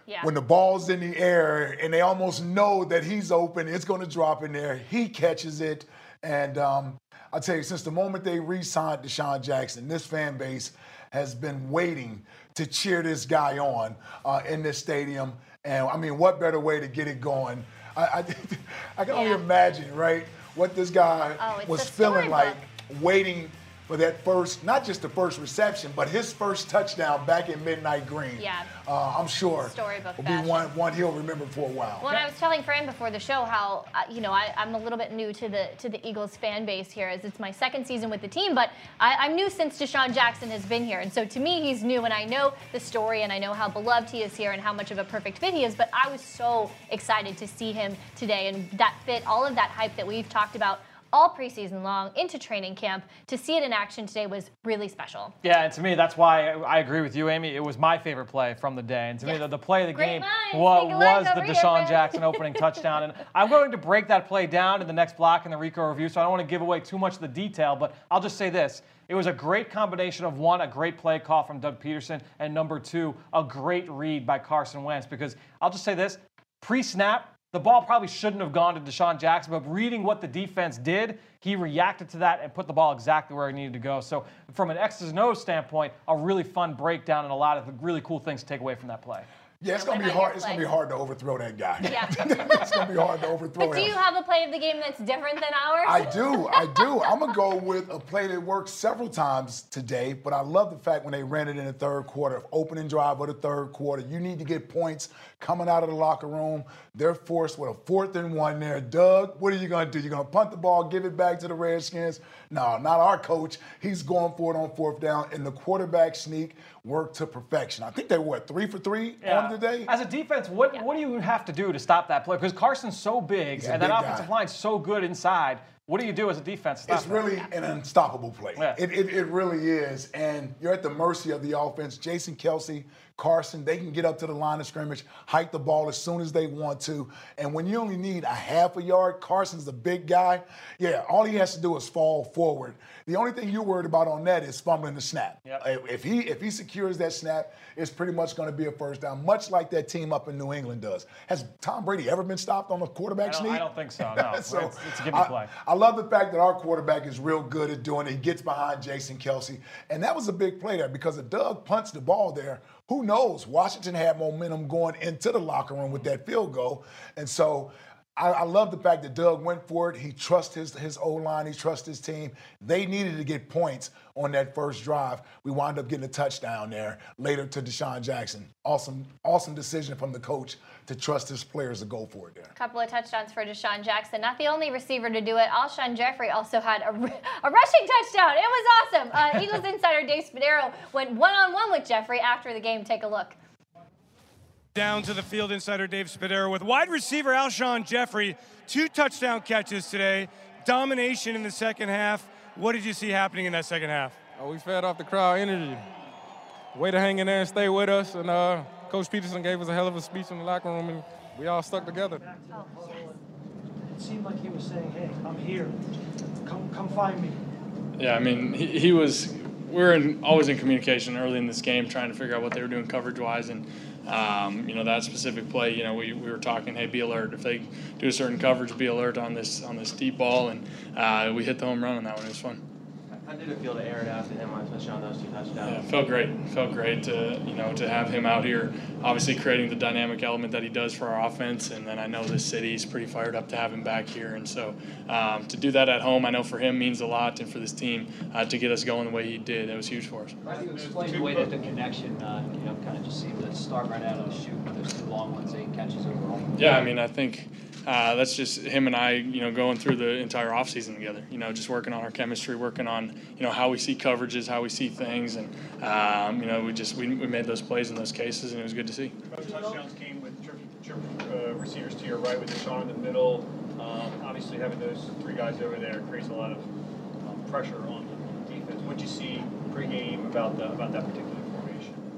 Yeah. when the ball's in the air and they almost know that he's open, it's going to drop in there. He catches it, and um, I'll tell you, since the moment they re-signed DeSean Jackson, this fan base has been waiting to cheer this guy on uh, in this stadium. And I mean, what better way to get it going? I, I, I can only imagine, right, what this guy Oh, was feeling like waiting for that first, not just the first reception, but his first touchdown back in Midnight Green. Yeah. Uh, I'm sure Storybook will be fashion. one, one he'll remember for a while. Well, I was telling Fran before the show how uh, you know I, I'm a little bit new to the to the Eagles fan base here, as it's my second season with the team. But I, I'm new since DeSean Jackson has been here, and so to me he's new, and I know the story, and I know how beloved he is here, and how much of a perfect fit he is. But I was so excited to see him today, and that fit, all of that hype that we've talked about all preseason long into training camp. To see it in action today was really special. Yeah, and to me, that's why I, agree with you, Amy. It was my favorite play from the day. And to me, the, the play of the Great game minds wa- think alike was the over here, DeSean Jackson opening touchdown. And I'm going to break that play down in the next block in the Rico review, so I don't want to give away too much of the detail, but I'll just say this. It was a great combination of one, a great play call from Doug Pederson, and number two, a great read by Carson Wentz. Because I'll just say this pre snap, the ball probably shouldn't have gone to DeSean Jackson, but reading what the defense did, he reacted to that and put the ball exactly where it needed to go. So, from an X's and O's standpoint, a really fun breakdown and a lot of really cool things to take away from that play. Yeah, it's gonna be hard. It's gonna be hard to overthrow that guy. Yeah. it's gonna be hard to overthrow But do him. you have a play of the game that's different than ours? I do, I do. I'm gonna go with a play that worked several times today, but I love the fact when they ran it in the third quarter, opening drive of the third quarter. You need to get points coming out of the locker room. They're forced with a fourth and one there. Doug, what are you gonna do? You're gonna punt the ball, give it back to the Redskins? No, not our coach. He's going for it on fourth down, and the quarterback sneak worked to perfection. I think they were what, three for three on the day. As a defense, what what do you have to do to stop that play? Because Carson's so big He's a and that big offensive guy. line's so good inside. What do you do as a defense? to stop It's that? really an unstoppable play. Yeah. It, it, it really is. And you're at the mercy of the offense. Jason Kelce, Carson, they can get up to the line of scrimmage, hike the ball as soon as they want to. And when you only need a half a yard, Carson's the big guy. Yeah, all he has to do is fall forward. The only thing you're worried about on that is fumbling the snap. If if he if he secures that snap, it's pretty much going to be a first down, much like that team up in New England does. Has Tom Brady ever been stopped on a quarterback I sneak? I don't think so. No, So, it's, it's a gimme I- play. I love the fact that our quarterback is real good at doing it. He gets behind Jason Kelce. And that was a big play there because if Doug punched the ball there, who knows? Washington had momentum going into the locker room with that field goal. And so I, I love the fact that Doug went for it. He trusts his, his O line, he trusts his team. They needed to get points on that first drive. We wound up getting a touchdown there later to DeSean Jackson. Awesome, awesome decision from the coach to trust his players to go for it there. A couple of touchdowns for DeSean Jackson. Not the only receiver to do it. Alshon Jeffery also had a, a rushing touchdown. It was awesome. Uh, Eagles insider Dave Spadaro went one-on-one with Jeffery after the game. Take a look. Down to the field insider Dave Spadaro with wide receiver Alshon Jeffery. Two touchdown catches today. Domination in the second half. What did you see happening in that second half? Uh, we fed off the crowd energy. Way to hang in there and stay with us. And uh, Coach Pederson gave us a hell of a speech in the locker room, and we all stuck together. It seemed like he was saying, hey, I'm here. Come, come find me. Yeah, I mean, he, he was. We were in, always in communication early in this game, trying to figure out what they were doing coverage wise, and um, you know that specific play. You know, we, we were talking, hey, be alert if they do a certain coverage, be alert on this on this deep ball, and uh, we hit the home run on that one. It was fun. How did it feel to air it out to him, especially on those two touchdowns? Yeah, it felt great. It felt great to you know to have him out here, obviously creating the dynamic element that he does for our offense. And then I know this city's pretty fired up to have him back here, and so um, to do that at home, I know for him means a lot, and for this team uh, to get us going the way he did, it was huge for us. How do you explain the way that the connection, uh, you know, kind of just seemed to start right out of the chute with those two long ones, eight catches overall? Yeah, I mean, I think uh, that's just him and I, you know, going through the entire offseason together. You know, just working on our chemistry, working on, you know, how we see coverages, how we see things, and um, you know, we just we, we made those plays in those cases, and it was good to see. Both touchdowns came with trip, trip, uh, receivers to your right with DeSean in the middle. Um, obviously, having those three guys over there creates a lot of um, pressure on the defense. What did you see pregame about the, about that particular?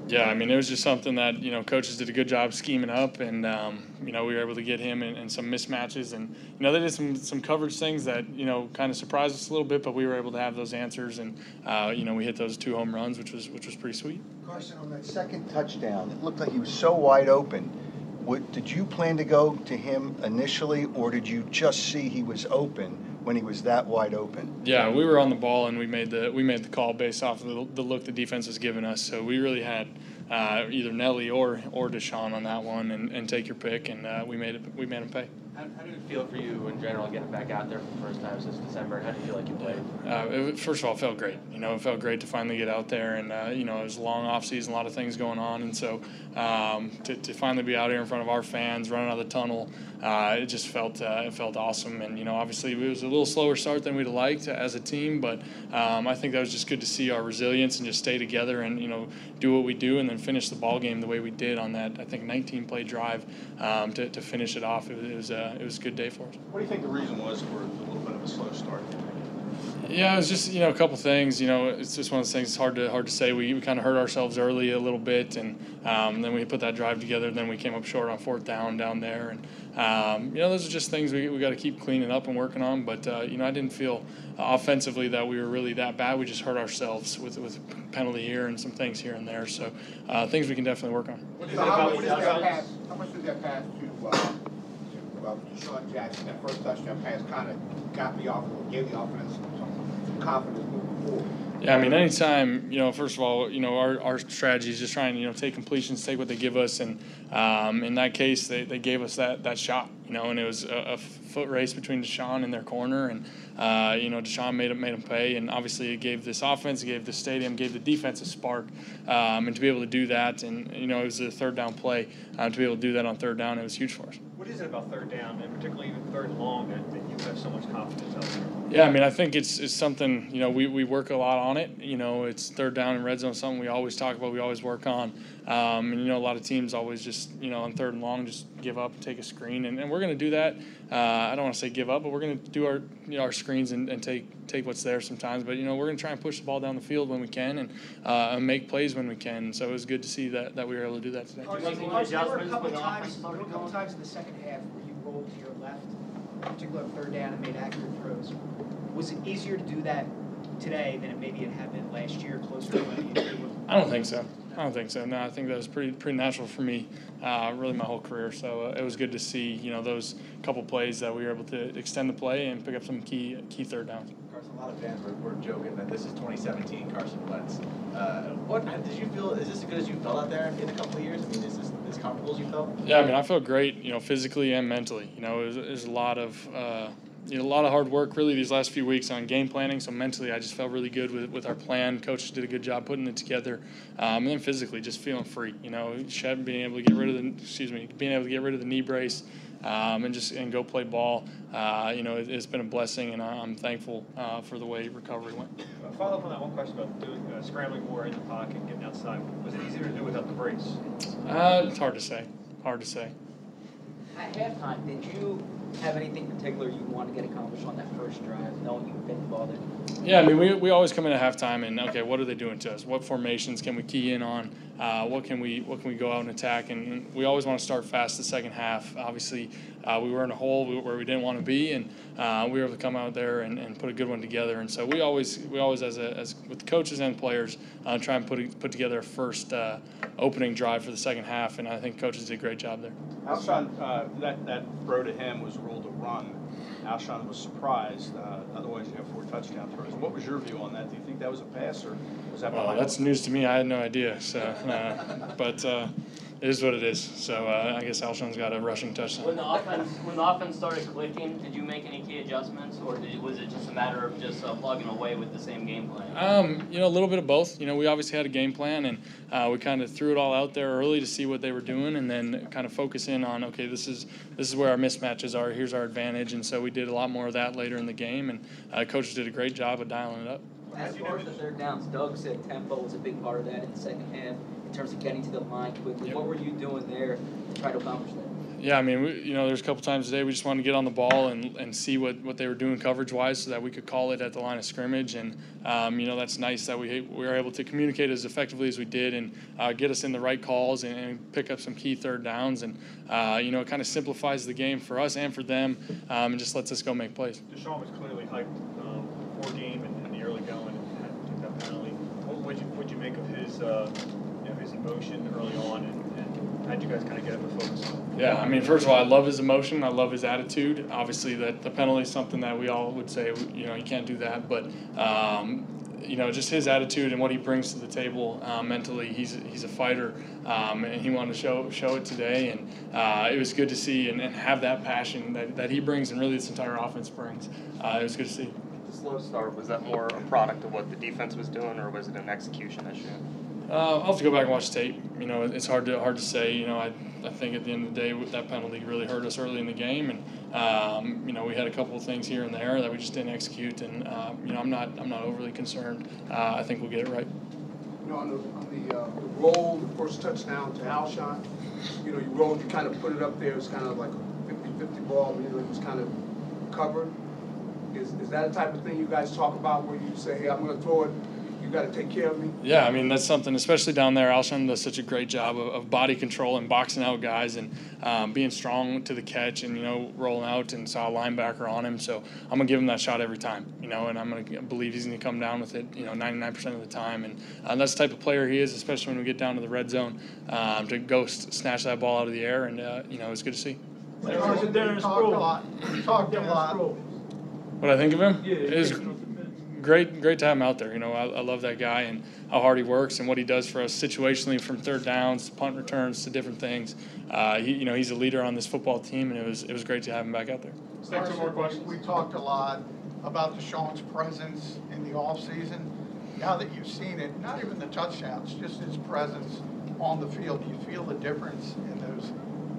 Yeah, I mean, it was just something that you know coaches did a good job scheming up, and um, you know we were able to get him in, in some mismatches, and you know they did some some coverage things that you know kind of surprised us a little bit, but we were able to have those answers, and uh, you know we hit those two home runs, which was which was pretty sweet. Carson, on that second touchdown, it looked like he was so wide open. What, did you plan to go to him initially, or did you just see he was open when he was that wide open? Yeah, we were on the ball and we made the we made the call based off of the, the look the defense was giving us. So we really had uh, either Nelly or or DeSean on that one, and, and take your pick, and uh, we made it we made him pay. How, how did it feel for you in general getting back out there for the first time since December? And how do you feel like you played? Uh, it, first of all, it felt great. You know, it felt great to finally get out there, and uh, you know, it was a long off season, a lot of things going on, and so um, to, to finally be out here in front of our fans, running out of the tunnel, uh, it just felt uh, it felt awesome. And you know, obviously, it was a little slower start than we'd liked as a team, but um, I think that was just good to see our resilience and just stay together and you know do what we do, and then finish the ball game the way we did on that I think 19 play drive um, to, to finish it off. It was uh, it was a good day for us. What do you think the reason was for a little bit of a slow start? Yeah, it was just you know a couple things. You know, it's just one of those things. It's hard to hard to say. We, we kind of hurt ourselves early a little bit, and um, then we put that drive together. Then we came up short on fourth down down there, and um, you know those are just things we, we got to keep cleaning up and working on. But uh, you know I didn't feel offensively that we were really that bad. We just hurt ourselves with with penalty here and some things here and there. So uh, things we can definitely work on. So how, much that pass, how much did that pass to, uh, to uh, DeSean Jackson, that first touchdown pass kind of got me off, gave the offense some confidence moving forward? Yeah, I mean, anytime, you know, first of all, you know, our, our strategy is just trying to, you know, take completions, take what they give us. And um, in that case, they, they gave us that, that shot, you know, and it was a, a foot race between DeSean and their corner. And, uh, you know, DeSean made him, made him pay. And obviously, it gave this offense, it gave the stadium, gave the defense a spark. Um, and to be able to do that, and, you know, it was a third down play. Uh, to be able to do that on third down, it was huge for us. What is it about third down, and particularly even third long, that, that you have so much confidence out there? Yeah, I mean, I think it's, it's something, you know, we, we work a lot on it. You know, it's third down and red zone, something we always talk about, we always work on. Um, and, you know, a lot of teams always just, you know, on third and long, just give up and take a screen. And, and we're going to do that. Uh, I don't want to say give up, but we're going to do our, you know, our screens and, and take, take what's there sometimes. But, you know, we're going to try and push the ball down the field when we can and, uh, and make plays when we can. So it was good to see that, that we were able to do that today. Carson, Carson, there were a couple times, there were a couple times in the second half where you rolled to your left, particularly third down and made accurate throws. Was it easier to do that today than it maybe it had been last year, closer to when you I don't think so. I don't think so. No, I think that was pretty pretty natural for me, uh, really my whole career. So uh, it was good to see, you know, those couple plays that we were able to extend the play and pick up some key key third downs. Carson, a lot of fans were, were joking that this is 2017 Carson Wentz. Uh, what did you feel? Is this as good as you felt out there in a couple of years? I mean, is this as comfortable as you felt? Yeah, I mean, I felt great, you know, physically and mentally. You know, it was, a lot of. Uh, you know, a lot of hard work really these last few weeks on game planning. So mentally, I just felt really good with, with our plan. Coaches did a good job putting it together, um, and then physically, just feeling free. You know, Shed being able to get rid of the excuse me, being able to get rid of the knee brace, um, and just and go play ball. Uh, you know, it, has been a blessing, and I'm thankful uh, for the way recovery went. Uh, follow up on that one question about doing uh, scrambling more in the pocket, getting outside. Was it easier to do without the brace? Uh, it's hard to say. Hard to say. At halftime, did you have anything particular you want to get accomplished on that first drive, knowing you've been involved in? Yeah, I mean, we, we always come in at halftime and okay, what are they doing to us? What formations can we key in on? Uh, what can we what can we go out and attack? And, and we always want to start fast the second half. Obviously, uh, we were in a hole where we didn't want to be, and uh, we were able to come out there and, and put a good one together. And so we always we always as a, as with coaches and players uh, try and put put together a first uh, opening drive for the second half. And I think coaches did a great job there. Alshon, uh, that that throw to him was ruled a run. Alshon was surprised. Uh, otherwise, you have four touchdown throws. What was your view on that? Do you think that was a pass, or was that? Well, that's news to me. I had no idea. So, uh, but uh, it is what it is. So uh, I guess Alshon's got a rushing touchdown. When the offense when the offense started clicking, did you make any key adjustments, or did, was it just a matter of just uh, plugging away with the same game plan? Um, you know, a little bit of both. You know, we obviously had a game plan, and uh, we kind of threw it all out there early to see what they were doing, and then kind of focus in on okay, this is this is where our mismatches are. Here's our advantage, and so we did a lot more of that later in the game, and uh, coaches did a great job of dialing it up. As far as the third downs, Doug said tempo was a big part of that in the second half in terms of getting to the line quickly. What were you doing there to try to accomplish that? Yeah, I mean, we, you know, there's a couple times today we just wanted to get on the ball and, and see what, what they were doing coverage wise so that we could call it at the line of scrimmage. And, um, you know, that's nice that we, we were able to communicate as effectively as we did and uh, get us in the right calls and, and, pick up some key third downs. And, uh, you know, it kind of simplifies the game for us and for them um, and just lets us go make plays. DeSean was clearly hyped um, before game and in the early going and had to take that penalty. What would you, what'd you make of his, uh, his emotion early on and, and how'd you guys kind of get him to focus on? Yeah, I mean, first of all, I love his emotion. I love his attitude. Obviously, that the penalty is something that we all would say, you know, you can't do that. But um, you know, just his attitude and what he brings to the table uh, mentally. He's he's a fighter, um, and he wanted to show show it today. And uh, it was good to see and, and, have that passion that, that he brings, and really this entire offense brings. Uh, it was good to see. The slow start was that more a product of what the defense was doing, or was it an execution issue? Uh, I'll have to go back and watch the tape. You know, it's hard to hard to say. You know, I, I think at the end of the day, that penalty really hurt us early in the game, and um, you know we had a couple of things here and there that we just didn't execute. And uh, you know, I'm not I'm not overly concerned. Uh, I think we'll get it right. You know, on the, on the, uh, the roll, the first touchdown to Alshon, you know, you rolled, you kind of put it up there. It's kind of like a 50-50 ball. You know, it was kind of covered. Is, is that a type of thing you guys talk about where you say, hey, I'm going to throw it you got to take care of me. Yeah, I mean that's something, especially down there. Alshon does such a great job of, of body control and boxing out guys and um, being strong to the catch and you know rolling out and saw a linebacker on him. So I'm gonna give him that shot every time, you know, and I'm gonna believe he's gonna come down with it, you know, 99% of the time. And uh, that's the type of player he is, especially when we get down to the red zone um, to go snatch that ball out of the air, and uh, you know it's good to see. Talked a lot. Talked a lot. What I think of him? Yeah, is great, great to have him out there. You know, I, I, love that guy and how hard he works and what he does for us situationally from third downs, to punt returns to different things. Uh, he, you know, he's a leader on this football team, and it was it was great to have him back out there. Carson, more questions. We talked a lot about DeSean's presence in the offseason. Now that you've seen it, not even the touchdowns, just his presence on the field, do you feel the difference in those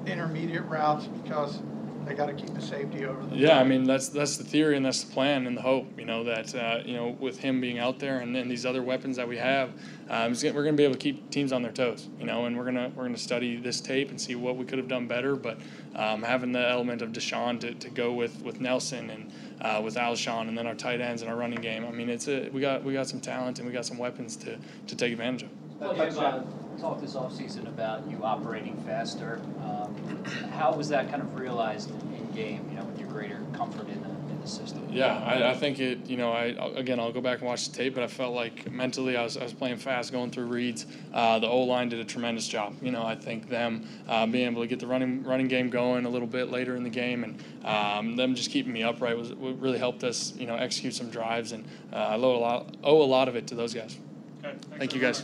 intermediate routes because they got to keep the safety over the. Yeah, I mean that's that's the theory and that's the plan and the hope. You know that uh, you know with him being out there and then these other weapons that we have, um, we're going to be able to keep teams on their toes. You know, and we're gonna we're gonna study this tape and see what we could have done better. But um, having the element of DeSean to, to go with with Nelson and uh, with Alshon and then our tight ends and our running game. I mean, it's a we got we got some talent and we got some weapons to to take advantage of. Well, you've uh, talked this offseason about you operating faster. Um, how was that kind of realized in, in, game, you know, with your greater comfort in the, in the system? Yeah, I, I, think it, you know, I again, I'll go back and watch the tape, but I felt like mentally I was, I was playing fast, going through reads. Uh, the O line did a tremendous job. You know, I think them uh, being able to get the running running game going a little bit later in the game and um, them just keeping me upright was really helped us, you know, execute some drives, and uh, I owe a lot, owe a lot of it to those guys. Okay, Thank you guys.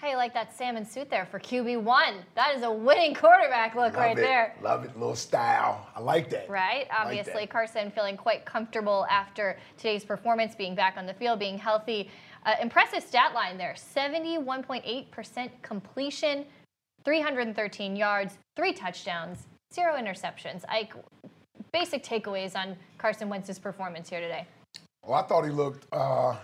How you like that salmon suit there for QB1? That is a winning quarterback look Love right it. there. Love it, little style. I like that. Right? Obviously, like that. Carson feeling quite comfortable after today's performance, being back on the field, being healthy. Uh, impressive stat line there 71.8% completion, 313 yards, three touchdowns, zero interceptions. I, basic takeaways on Carson Wentz's performance here today. Well, I thought he looked uh,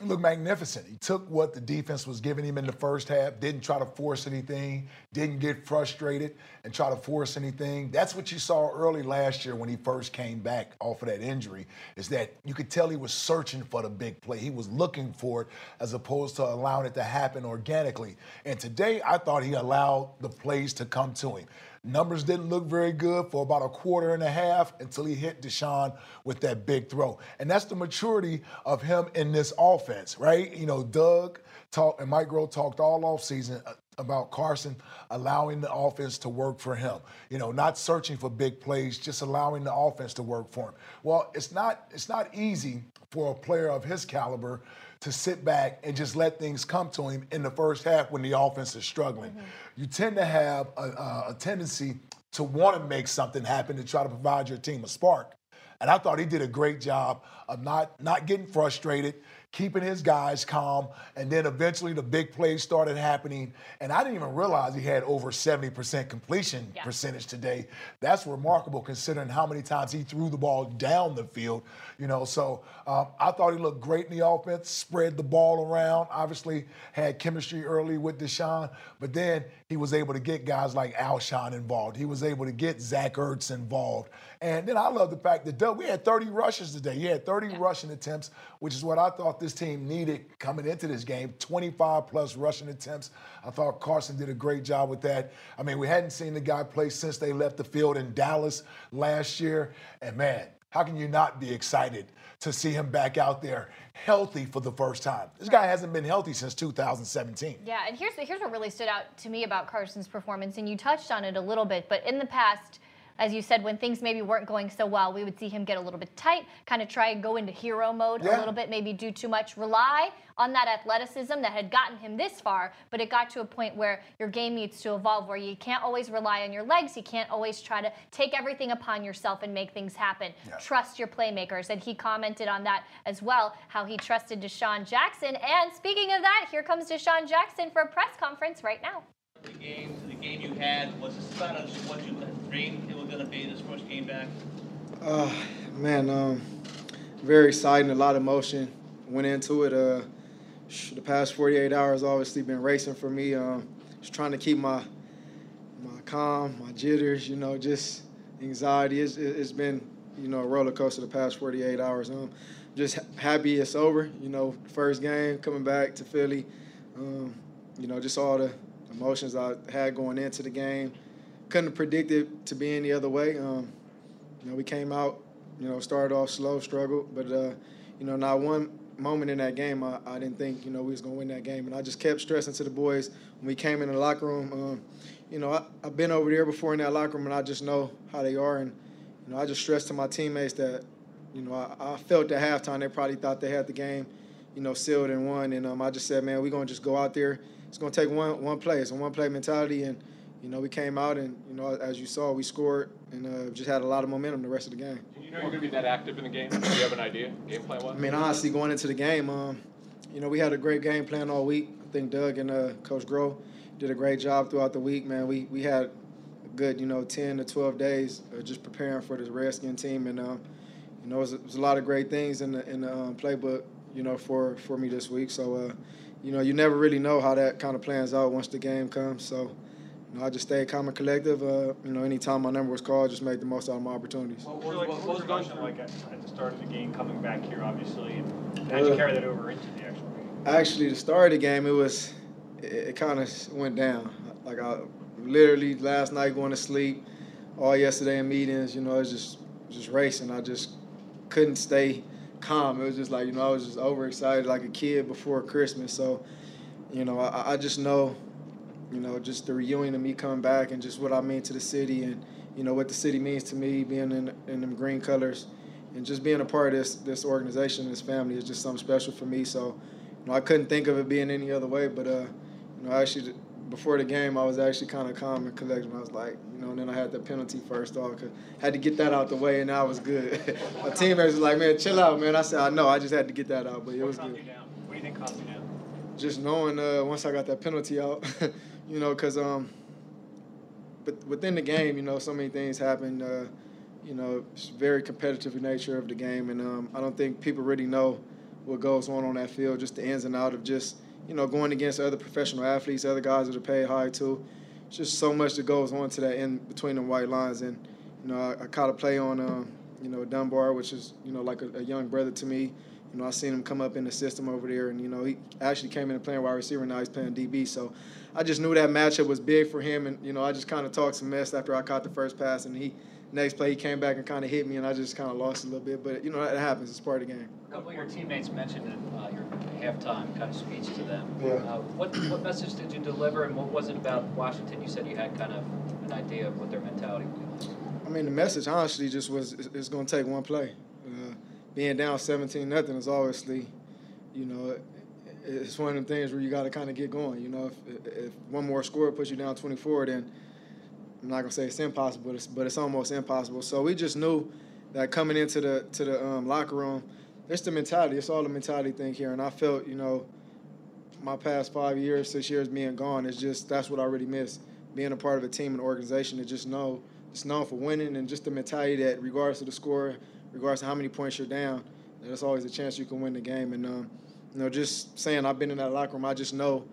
he looked magnificent. He took what the defense was giving him in the first half, didn't try to force anything, didn't get frustrated and try to force anything. That's what you saw early last year when he first came back off of that injury, is that you could tell he was searching for the big play. He was looking for it as opposed to allowing it to happen organically. And today I thought he allowed the plays to come to him. Numbers didn't look very good for about a quarter and a half until he hit DeSean with that big throw. And that's the maturity of him in this offense, right? You know, Doug talked and Mike Groh talked all offseason uh, about Carson allowing the offense to work for him. You know, not searching for big plays, just allowing the offense to work for him. Well, it's not it's not easy for a player of his caliber to sit back and just let things come to him in the first half when the offense is struggling. Mm-hmm. You tend to have a, a tendency to want to make something happen to try to provide your team a spark. And I thought he did a great job of not not getting frustrated, keeping his guys calm, and then eventually the big plays started happening. And I didn't even realize he had over 70% completion yeah. percentage today. That's remarkable considering how many times he threw the ball down the field. You know, so um, I thought he looked great in the offense, spread the ball around, obviously had chemistry early with DeSean, but then he was able to get guys like Alshon involved. He was able to get Zach Ertz involved. And then I love the fact that Doug, we had 30 rushes today. He had 30 yeah. rushing attempts, which is what I thought this team needed coming into this game 25 plus rushing attempts. I thought Carson did a great job with that. I mean, we hadn't seen the guy play since they left the field in Dallas last year. And man, how can you not be excited to see him back out there healthy for the first time? This guy hasn't been healthy since 2017. Yeah, and here's here's what really stood out to me about Carson's performance, and you touched on it a little bit, but in the past as you said, when things maybe weren't going so well, we would see him get a little bit tight, kind of try and go into hero mode a little bit, maybe do too much, rely on that athleticism that had gotten him this far, but it got to a point where your game needs to evolve, where you can't always rely on your legs, you can't always try to take everything upon yourself and make things happen. Yeah. Trust your playmakers, and he commented on that as well, how he trusted DeSean Jackson. And speaking of that, here comes DeSean Jackson for a press conference right now. The game, the game you had, was it kind of what you dreamed it was going to be this first game back? Uh, man, um, very exciting. A lot of emotion went into it. Uh, the past 48 hours obviously been racing for me. Um, just trying to keep my my calm, my jitters. You know, just anxiety. It's, it's been you know a roller coaster the past 48 hours. Um, just happy it's over. You know, first game coming back to Philly. Um, you know, just all the emotions I had going into the game. Couldn't have predicted to be any other way. Um, you know, we came out, you know, started off slow, struggled, but uh, you know, not one moment in that game I, I didn't think you know we was gonna win that game, and I just kept stressing to the boys when we came in the locker room. Um, you know, I, I've been over there before in that locker room, and I just know how they are, and you know, I just stressed to my teammates that, you know, I, I felt at halftime they probably thought they had the game, you know, sealed and won, and um, I just said, man, we're gonna just go out there. It's gonna take one one play. It's a one play mentality, and you know, we came out and you know, as you saw, we scored and uh, just had a lot of momentum the rest of the game. Did you know you're going to be that active in the game? Do you have an idea, game plan wise? I mean, honestly, going into the game, um, you know, we had a great game plan all week. I think Doug and uh, Coach Groh did a great job throughout the week, man. We we had a good, you know, 10 to 12 days uh, just preparing for this Redskin team, and um, you know, it was, it was a lot of great things in the in the um, playbook, you know, for for me this week. So, uh, you know, you never really know how that kind of plans out once the game comes. So. You know, I just stayed calm and collective. Uh, you know, anytime my number was called, just make the most out of my opportunities. What was, what was going like at, at the start of the game, coming back here, obviously, and how'd you Uh, carry that over into the actual game? Actually, the start of the game, it was, it, it kind of went down. Like I literally last night going to sleep, all yesterday in meetings, you know, it was just just racing. I just couldn't stay calm. It was just like you know, I was just overexcited like a kid before Christmas. So, you know, I, I just know, you know, just the reunion of me coming back and just what I mean to the city and you know what the city means to me, being in in them green colors, and just being a part of this this organization, this family is just something special for me. So, you know, I couldn't think of it being any other way. But uh, you know, I actually before the game, I was actually kind of calm and collected. I was like, you know, and then I had the penalty first off, 'cause had to get that out the way, and I was good. My teammates was like, man, chill out, man. I said, I know, I just had to get that out, but it was good. What do you think calmed you down? Just knowing uh, once I got that penalty out, you know, because um, but within the game, you know, so many things happen. Uh, you know, it's very competitive nature of the game, and um, I don't think people really know what goes on on that field, just the ins and out of just you know going against other professional athletes, other guys that are paid high too. It's just so much that goes on to that in between the white lines, and you know, I, I caught a play on um, you know Dunbar, which is you know like a, a young brother to me. You know, I seen him come up in the system over there, and you know, he actually came in and playing wide receiver. Now he's playing DB. So, I just knew that matchup was big for him, and you know, I just kind of talked some mess after I caught the first pass, and he next play he came back and kind of hit me, and I just kind of lost a little bit. But you know, that happens. It's part of the game. A couple of your teammates mentioned in uh, your halftime kind of speech to them. Yeah. Uh, what what message did you deliver, and what was it about Washington? You said you had kind of an idea of what their mentality would be like. I mean, the message honestly just was it's, going to take one play. Uh, being down 17 nothing is obviously, you know, it's one of them things where you got to kind of get going. You know, if, if one more score puts you down 24, then I'm not gonna say it's impossible, but it's, but it's almost impossible. So we just knew that coming into the to the um, locker room, it's the mentality. It's all the mentality thing here, and I felt, you know, my past five years, six years being gone, it's just that's what I really miss. Being a part of a team and organization that just know it's known for winning and just the mentality that regardless of the score, regardless of how many points you're down, there's always a chance you can win the game. And um, you know, just saying I've been in that locker room, I just know,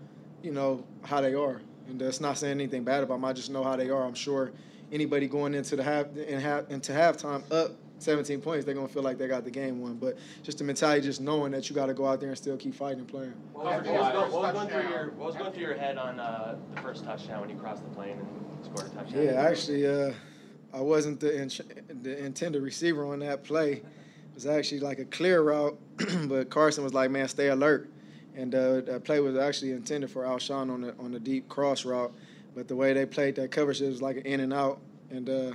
you know, how they are. And that's not saying anything bad about them. I just know how they are. I'm sure anybody going into the half in half into halftime up 17 points, they're gonna feel like they got the game won. But just the mentality, just knowing that you got to go out there and still keep fighting and playing. What was, what was go- what was going through your What was going through your head on uh, the first touchdown when you crossed the plane and scored a touchdown? Yeah, actually, uh, I wasn't the, in- the intended receiver on that play. It was actually like a clear route, but Carson was like, "Man, stay alert." And uh, that play was actually intended for Alshon on the on the deep cross route, but the way they played that coverage, it was like an in and out. And uh,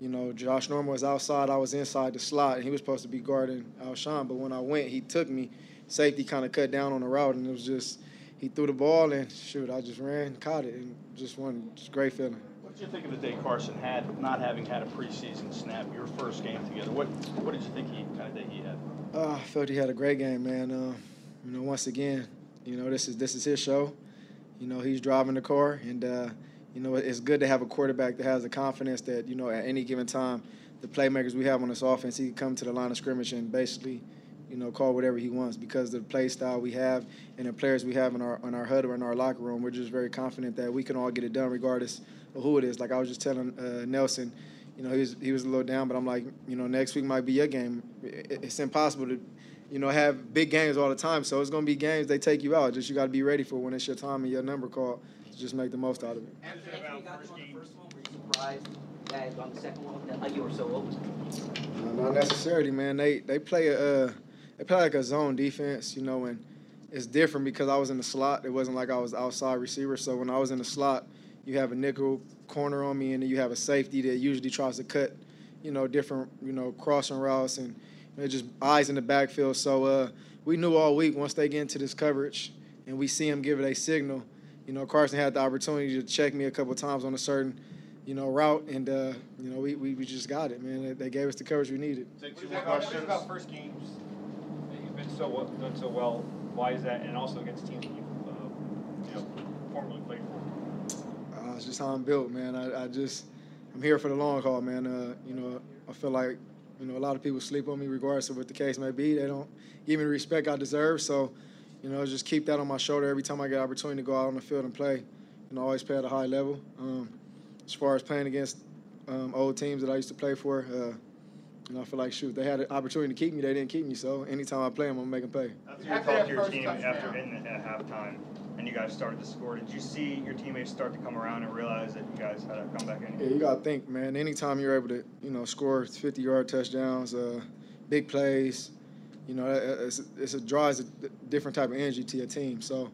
you know, Josh Norman was outside, I was inside the slot, and he was supposed to be guarding Alshon. But when I went, he took me. Safety kind of cut down on the route, and it was just he threw the ball and shoot, I just ran, caught it, and just one just great feeling. What did you think of the day Carson had, not having had a preseason snap, your first game together? What what did you think he kind of day he had? Uh, I felt he had a great game, man. Uh, you know, once again, you know this is this is his show. You know, he's driving the car, and uh, you know it's good to have a quarterback that has the confidence that you know at any given time, the playmakers we have on this offense, he can come to the line of scrimmage and basically you know, call whatever he wants because of the play style we have and the players we have in our in our huddle or in our locker room. We're just very confident that we can all get it done regardless of who it is. Like I was just telling uh, Nelson, you know, he was he was a little down, but I'm like, you know, next week might be your game. It's impossible to, you know, have big games all the time. So it's gonna be games they take you out. Just you got to be ready for when it's your time and your number called. To just make the most out of it. After you got on the first one, were you surprised that on the second one that you were so open? No, not necessarily, man. They they play a. Uh, they play like a zone defense, you know, and it's different because I was in the slot. It wasn't like I was outside receiver. So when I was in the slot, you have a nickel corner on me, and then you have a safety that usually tries to cut, you know, different, you know, crossing routes and you know, just eyes in the backfield. So uh, we knew all week once they get into this coverage and we see them give it a signal, you know, Carson had the opportunity to check me a couple times on a certain, you know, route, and uh, you know, we, we, we just got it, man. They gave us the coverage we needed. Take two more questions. about first games that you've been so well, done so well. Why is that? And also against teams that you, uh, you know, formerly played for. Uh, it's just how I'm built, man. I, I just I'm here for the long haul, man. Uh, you know, I feel like you know a lot of people sleep on me, regardless of what the case may be. They don't give me the respect I deserve. So, you know, just keep that on my shoulder every time I get opportunity to go out on the field and play. You know, always play at a high level. Um, as far as playing against um, old teams that I used to play for. Uh, and I feel like, shoot, they had an opportunity to keep me, they didn't keep me. So anytime I play them, I'm gonna make them pay. After you talked to your team after in at halftime, and you guys started to score, did you see your teammates start to come around and realize that you guys had a comeback in? Yeah, you gotta think, man. Anytime you're able to, you know, score 50-yard touchdowns, uh, big plays, you know, it's, it's a draws a different type of energy to your team. So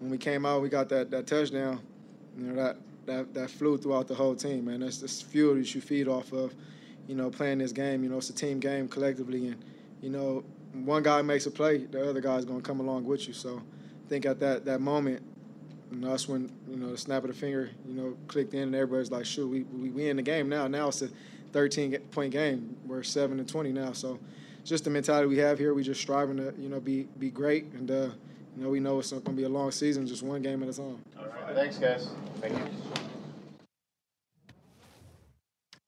when we came out, we got that that touchdown. You know, that that that flew throughout the whole team, man. That's this fuel that you feed off of you know, playing this game. You know, it's a team game collectively, and you know, one guy makes a play, the other guy's to come along with you. So, I think at that that moment, you that's when you know the snap of the finger, you know, clicked in, and everybody's like, "Shoot, we we, we in the game now." Now it's a 13 point game. We're seven and 20 now. So, just the mentality we have here. We just striving to you know be be great, and uh, you know we know it's going to be a long season, just one game at a time. All right. Thanks, guys. Thank you.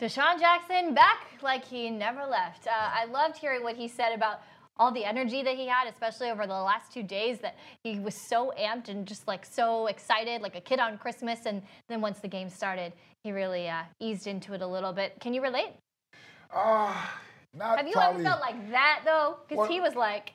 DeSean Jackson back like he never left. Uh, I loved hearing what he said about all the energy that he had, especially over the last two days, that he was so amped and just like so excited, like a kid on Christmas. And then once the game started, he really uh, eased into it a little bit. Can you relate? Uh, not Have you probably, ever felt like that though? Because Well- he was like,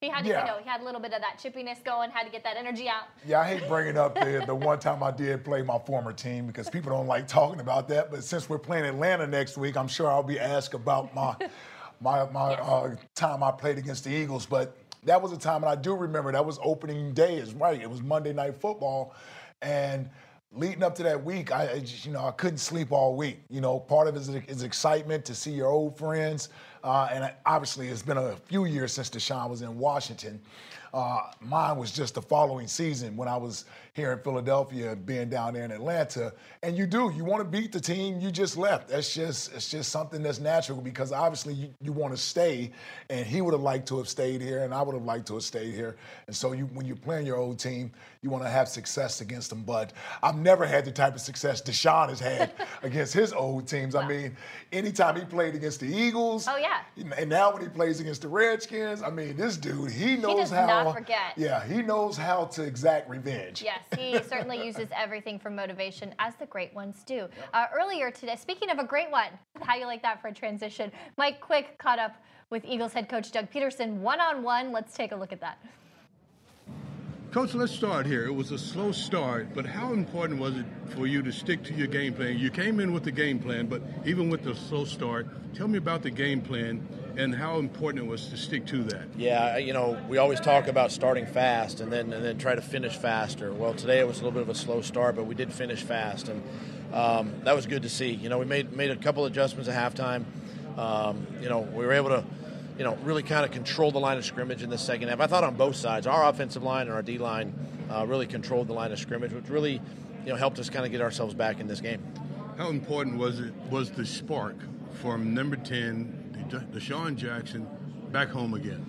he had to, Yeah. you know, he had a little bit of that chippiness going, had to get that energy out. Yeah, I hate bringing up the, the one time I did play my former team because people don't like talking about that. But since we're playing Atlanta next week, I'm sure I'll be asked about my my my uh, time I played against the Eagles. But that was a time, and I do remember that was opening day. Is right. It was Monday Night Football, and leading up to that week, I, just, you know I couldn't sleep all week. You know, part of it is, is excitement to see your old friends, uh, and obviously it's been a few years since DeSean was in Washington. Uh, mine was just the following season when I was here in Philadelphia, being down there in Atlanta. And you do, you want to beat the team you just left. That's just it's just something that's natural because obviously you, you want to stay. And he would have liked to have stayed here, and I would have liked to have stayed here. And so you when you're playing your old team, you want to have success against them. But I've never had the type of success DeSean has had against his old teams. I mean, anytime he played against the Eagles, Oh yeah. and now when he plays against the Redskins, I mean, this dude, he knows does how. not forget. Yeah, he knows how to exact revenge. Yes, he certainly uses everything for motivation, as the great ones do. Uh, earlier today, speaking of a great one, how you like that for a transition? Mike Quick caught up with Eagles head coach Doug Pederson one on one. Let's take a look at that. Coach, let's start here. It was a slow start, but how important was it for you to stick to your game plan? You came in with the game plan, but even with the slow start, tell me about the game plan and how important it was to stick to that. Yeah, you know, we always talk about starting fast and then and then try to finish faster. Well, today it was a little bit of a slow start, but we did finish fast. And um, that was good to see. You know, we made made a couple adjustments at halftime. Um, you know, we were able to, you know, really kind of control the line of scrimmage in the second half. I thought on both sides, our offensive line and our D line uh, really controlled the line of scrimmage, which really, you know, helped us kind of get ourselves back in this game. How important was it was the spark from number ten, DeSean Jackson, back home again?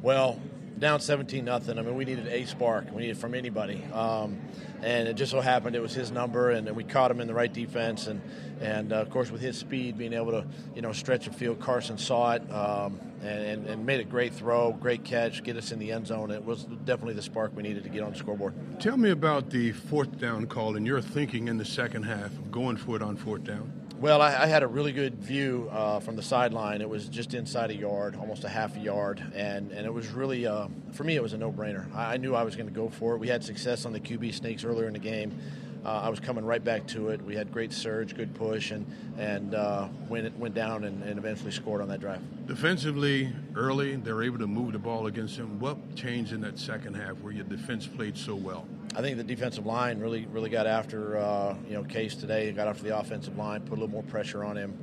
Well, down 17 nothing. I mean, we needed a spark. We needed from anybody, um, and it just so happened it was his number, and we caught him in the right defense, and and uh, of course with his speed, being able to you know stretch the field. Carson saw it um, and, and made a great throw, great catch, get us in the end zone. It was definitely the spark we needed to get on the scoreboard. Tell me about the fourth down call and your thinking in the second half, of going for it on fourth down. Well, I, I, had a really good view uh, from the sideline. It was just inside a yard, almost a half a yard, and, and it was really, uh, for me, it was a no-brainer. I, I knew I was going to go for it. We had success on the QB sneaks earlier in the game. Uh, I was coming right back to it. We had great surge, good push, and and uh, went went down and, and, eventually scored on that drive. Defensively, early, they were able to move the ball against them. What changed in that second half where your defense played so well? I think the defensive line really really got after uh, you know Case today. Got after the offensive line, put a little more pressure on him,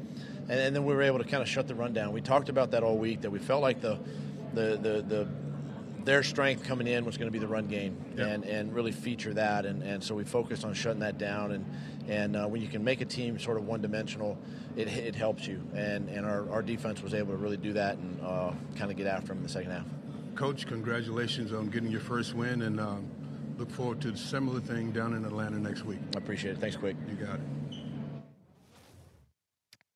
and, and then we were able to kind of shut the run down. We talked about that all week. That we felt like the the the, the their strength coming in was going to be the run game yep. and, and really feature that. And, and so we focused on shutting that down. And, and uh, when you can make a team sort of one dimensional, it, it helps you. And, and our, our defense was able to really do that and uh, kind of get after them in the second half. Coach, congratulations on getting your first win and um, look forward to a similar thing down in Atlanta next week. I appreciate it. Thanks, Quick. You got it.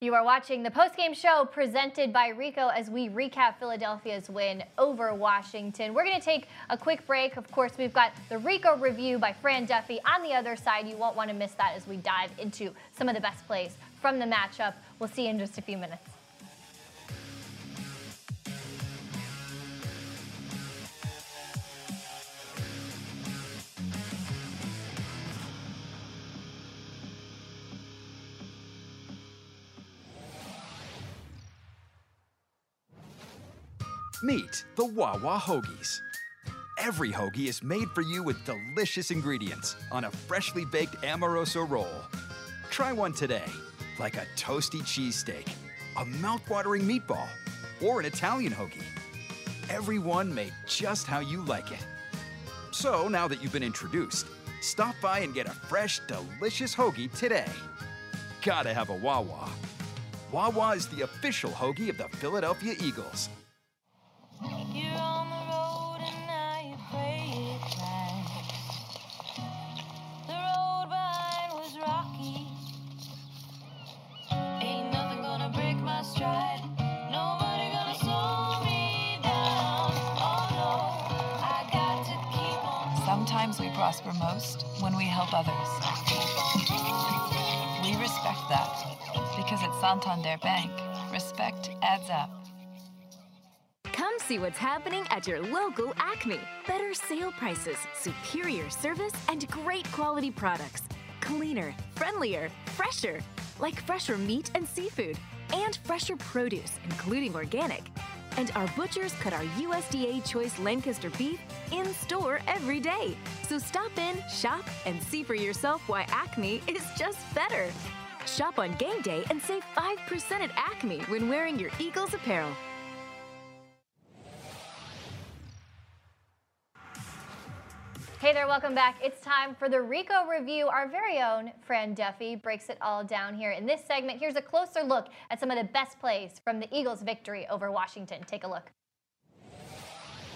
You are watching the postgame show presented by Rico as we recap Philadelphia's win over Washington. We're going to take a quick break. Of course, we've got the Rico review by Fran Duffy on the other side. You won't want to miss that as we dive into some of the best plays from the matchup. We'll see you in just a few minutes. Meet the Wawa Hoagies. Every hoagie is made for you with delicious ingredients on a freshly baked Amoroso roll. Try one today, like a toasty cheesesteak, a mouth-watering meatball, or an Italian hoagie. Every one made just how you like it. So now that you've been introduced, stop by and get a fresh, delicious hoagie today. Gotta have a Wawa. Wawa is the official hoagie of the Philadelphia Eagles. Prosper most when we help others. We respect that because at Santander Bank, respect adds up. Come see what's happening at your local Acme. Better sale prices, superior service, and great quality products. Cleaner, friendlier, fresher, like fresher meat and seafood, and fresher produce, including organic. And our butchers cut our USDA choice Lancaster beef in store every day. So stop in, shop, and see for yourself why Acme is just better. Shop on game day and save 5% at Acme when wearing your Eagles apparel. Hey there, welcome back. It's time for the RICO Review. Our very own Fran Duffy breaks it all down here in this segment. Here's a closer look at some of the best plays from the Eagles' victory over Washington. Take a look.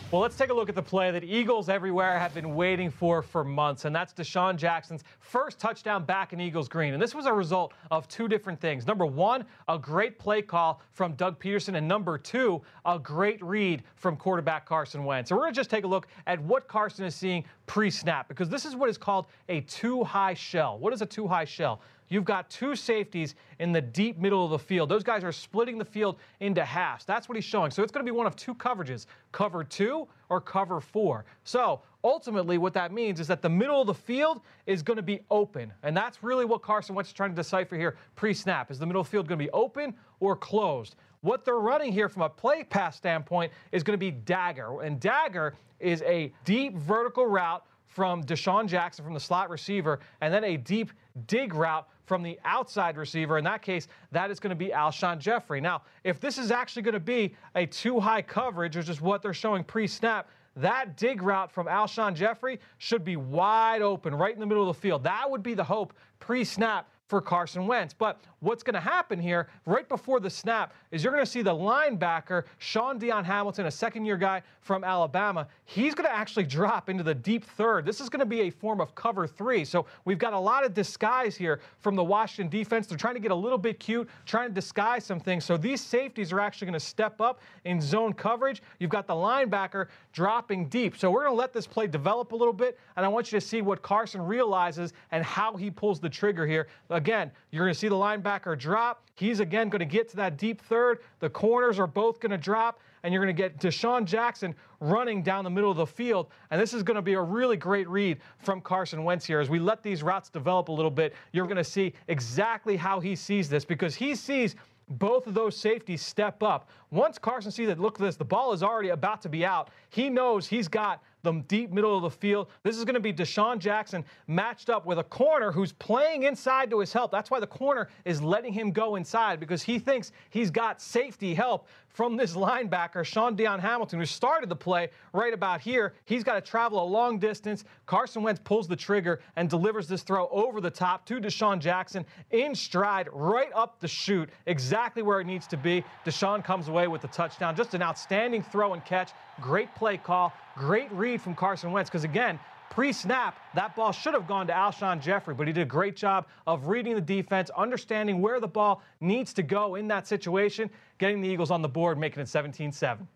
Well, let's take a look at the play that Eagles everywhere have been waiting for for months, and that's DeSean Jackson's first touchdown back in Eagles green. And this was a result of two different things. Number one, a great play call from Doug Pederson, and number two, a great read from quarterback Carson Wentz. So we're going to just take a look at what Carson is seeing pre-snap, because this is what is called a two-high shell. What is a two-high shell? You've got two safeties in the deep middle of the field. Those guys are splitting the field into halves. That's what he's showing. So it's going to be one of two coverages cover two or cover four. So ultimately, what that means is that the middle of the field is going to be open. And that's really what Carson Wentz is trying to decipher here pre snap. Is the middle field going to be open or closed? What they're running here from a play pass standpoint is going to be dagger. And dagger is a deep vertical route from DeSean Jackson from the slot receiver, and then a deep dig route from the outside receiver. In that case, that is going to be Alshon Jeffery. Now, if this is actually going to be a two high coverage, which is what they're showing pre snap, that dig route from Alshon Jeffery should be wide open, right in the middle of the field. That would be the hope pre snap for Carson Wentz. But what's going to happen here right before the snap is you're going to see the linebacker, Shaun Dion Hamilton, a second year guy from Alabama. He's going to actually drop into the deep third. This is going to be a form of cover three. So we've got a lot of disguise here from the Washington defense. They're trying to get a little bit cute, trying to disguise some things. So these safeties are actually going to step up in zone coverage. You've got the linebacker dropping deep. So we're going to let this play develop a little bit, and I want you to see what Carson realizes and how he pulls the trigger here. Again, you're going to see the linebacker drop. He's again going to get to that deep third. The corners are both going to drop, and you're going to get DeSean Jackson running down the middle of the field. And this is going to be a really great read from Carson Wentz here. As we let these routes develop a little bit, you're going to see exactly how he sees this because he sees both of those safeties step up. Once Carson sees that, look at this, the ball is already about to be out. He knows he's got the deep middle of the field. This is going to be DeSean Jackson matched up with a corner who's playing inside to his help. That's why the corner is letting him go inside because he thinks he's got safety help from this linebacker, Shaun Dion Hamilton, who started the play right about here. He's got to travel a long distance. Carson Wentz pulls the trigger and delivers this throw over the top to DeSean Jackson in stride, right up the chute, exactly where it needs to be. DeSean comes away with the touchdown. Just an outstanding throw and catch. Great play call. Great read from Carson Wentz because, again, pre snap, that ball should have gone to Alshon Jeffery, but he did a great job of reading the defense, understanding where the ball needs to go in that situation, getting the Eagles on the board, making it 17 7.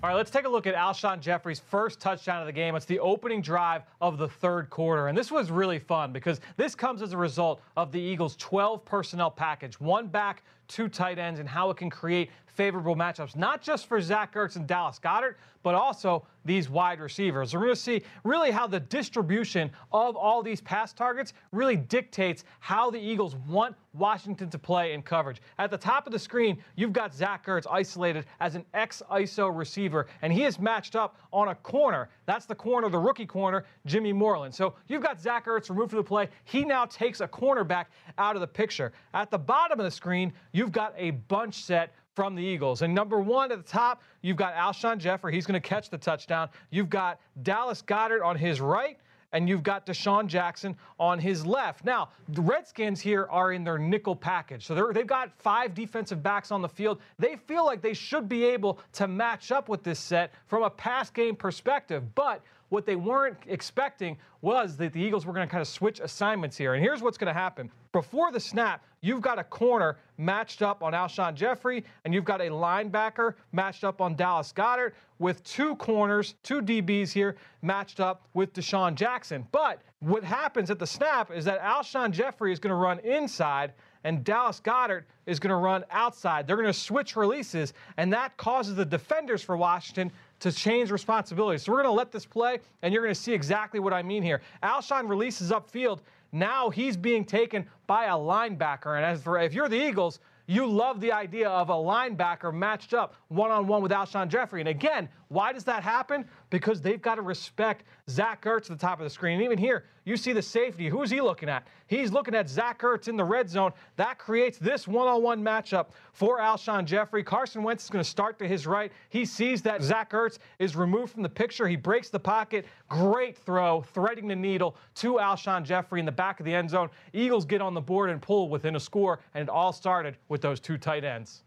All right, let's take a look at Alshon Jeffery's first touchdown of the game. It's the opening drive of the third quarter. And this was really fun because this comes as a result of the Eagles' 12 personnel package one back, two tight ends, and how it can create favorable matchups, not just for Zach Ertz and Dallas Goedert, but also these wide receivers. We're going to see really how the distribution of all these pass targets really dictates how the Eagles want Washington to play in coverage. At the top of the screen, you've got Zach Ertz isolated as an ex-ISO receiver, and he is matched up on a corner. That's the corner, the rookie corner, Jimmy Moreland. So you've got Zach Ertz removed from the play. He now takes a cornerback out of the picture. At the bottom of the screen, you've got a bunch set from the Eagles. And number one at the top, you've got Alshon Jeffery. He's going to catch the touchdown. You've got Dallas Goedert on his right. And you've got DeSean Jackson on his left. Now, the Redskins here are in their nickel package. So they've got five defensive backs on the field. They feel like they should be able to match up with this set from a pass game perspective. But what they weren't expecting was that the Eagles were going to kind of switch assignments here. And here's what's going to happen. Before the snap, you've got a corner matched up on Alshon Jeffery, and you've got a linebacker matched up on Dallas Goedert, with two corners, two DBs here matched up with DeSean Jackson. But what happens at the snap is that Alshon Jeffery is going to run inside and Dallas Goedert is going to run outside. They're going to switch releases, and that causes the defenders for Washington to change responsibilities. So we're going to let this play, and you're going to see exactly what I mean here. Alshon releases upfield. Now he's being taken by a linebacker. And as for if you're the Eagles, you love the idea of a linebacker matched up one on one with Alshon Jeffery. And again, why does that happen? Because they've got to respect Zach Ertz at the top of the screen. And even here, you see the safety. Who's he looking at? He's looking at Zach Ertz in the red zone. That creates this one on one matchup for Alshon Jeffery. Carson Wentz is going to start to his right. He sees that Zach Ertz is removed from the picture. He breaks the pocket. Great throw, threading the needle to Alshon Jeffery in the back of the end zone. Eagles get on the board and pull within a score, and it all started with those two tight ends.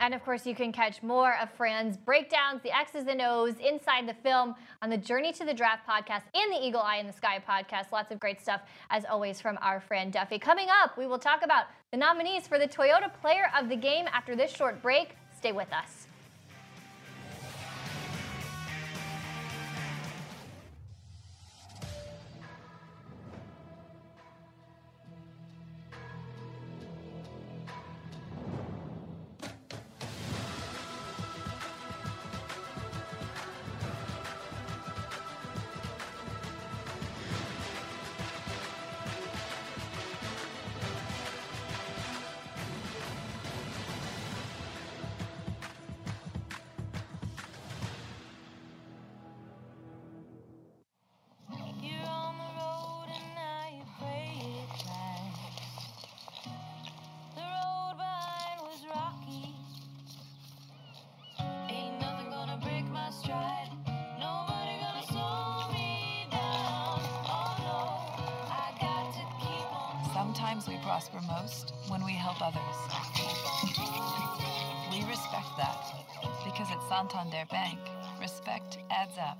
And of course, you can catch more of Fran's breakdowns, the X's and O's inside the film on the Journey to the Draft podcast and the Eagle Eye in the Sky podcast. Lots of great stuff, as always, from our Fran Duffy. Coming up, we will talk about the nominees for the Toyota Player of the Game after this short break. Stay with us. Sometimes we prosper most when we help others. We respect that because at Santander Bank, respect adds up.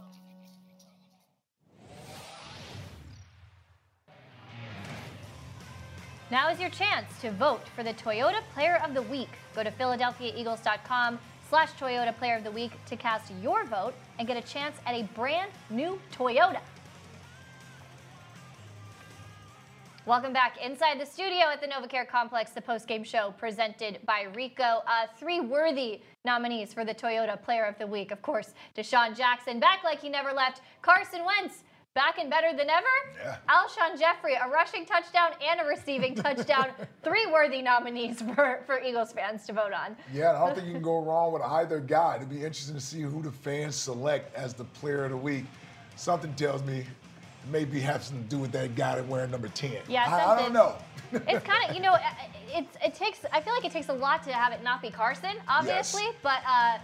Now is your chance to vote for the Toyota Player of the Week. Go to PhiladelphiaEagles.com slash Toyota Player of the Week to cast your vote and get a chance at a brand new Toyota. Welcome back inside the studio at the NovaCare Complex, the post-game show presented by Rico. Uh, three worthy nominees for the Toyota Player of the Week. Of course, DeSean Jackson, back like he never left. Carson Wentz, back and better than ever. Yeah. Alshon Jeffery, a rushing touchdown and a receiving touchdown. Three worthy nominees for, for Eagles fans to vote on. Yeah, I don't think you can go wrong with either guy. It'd be interesting to see who the fans select as the player of the week. Something tells me it maybe have something to do with that guy that wearing number 10. Yeah, I, I don't know. it's kind of, you know, it, it takes, I feel like it takes a lot to have it not be Carson, obviously, Yes. but uh,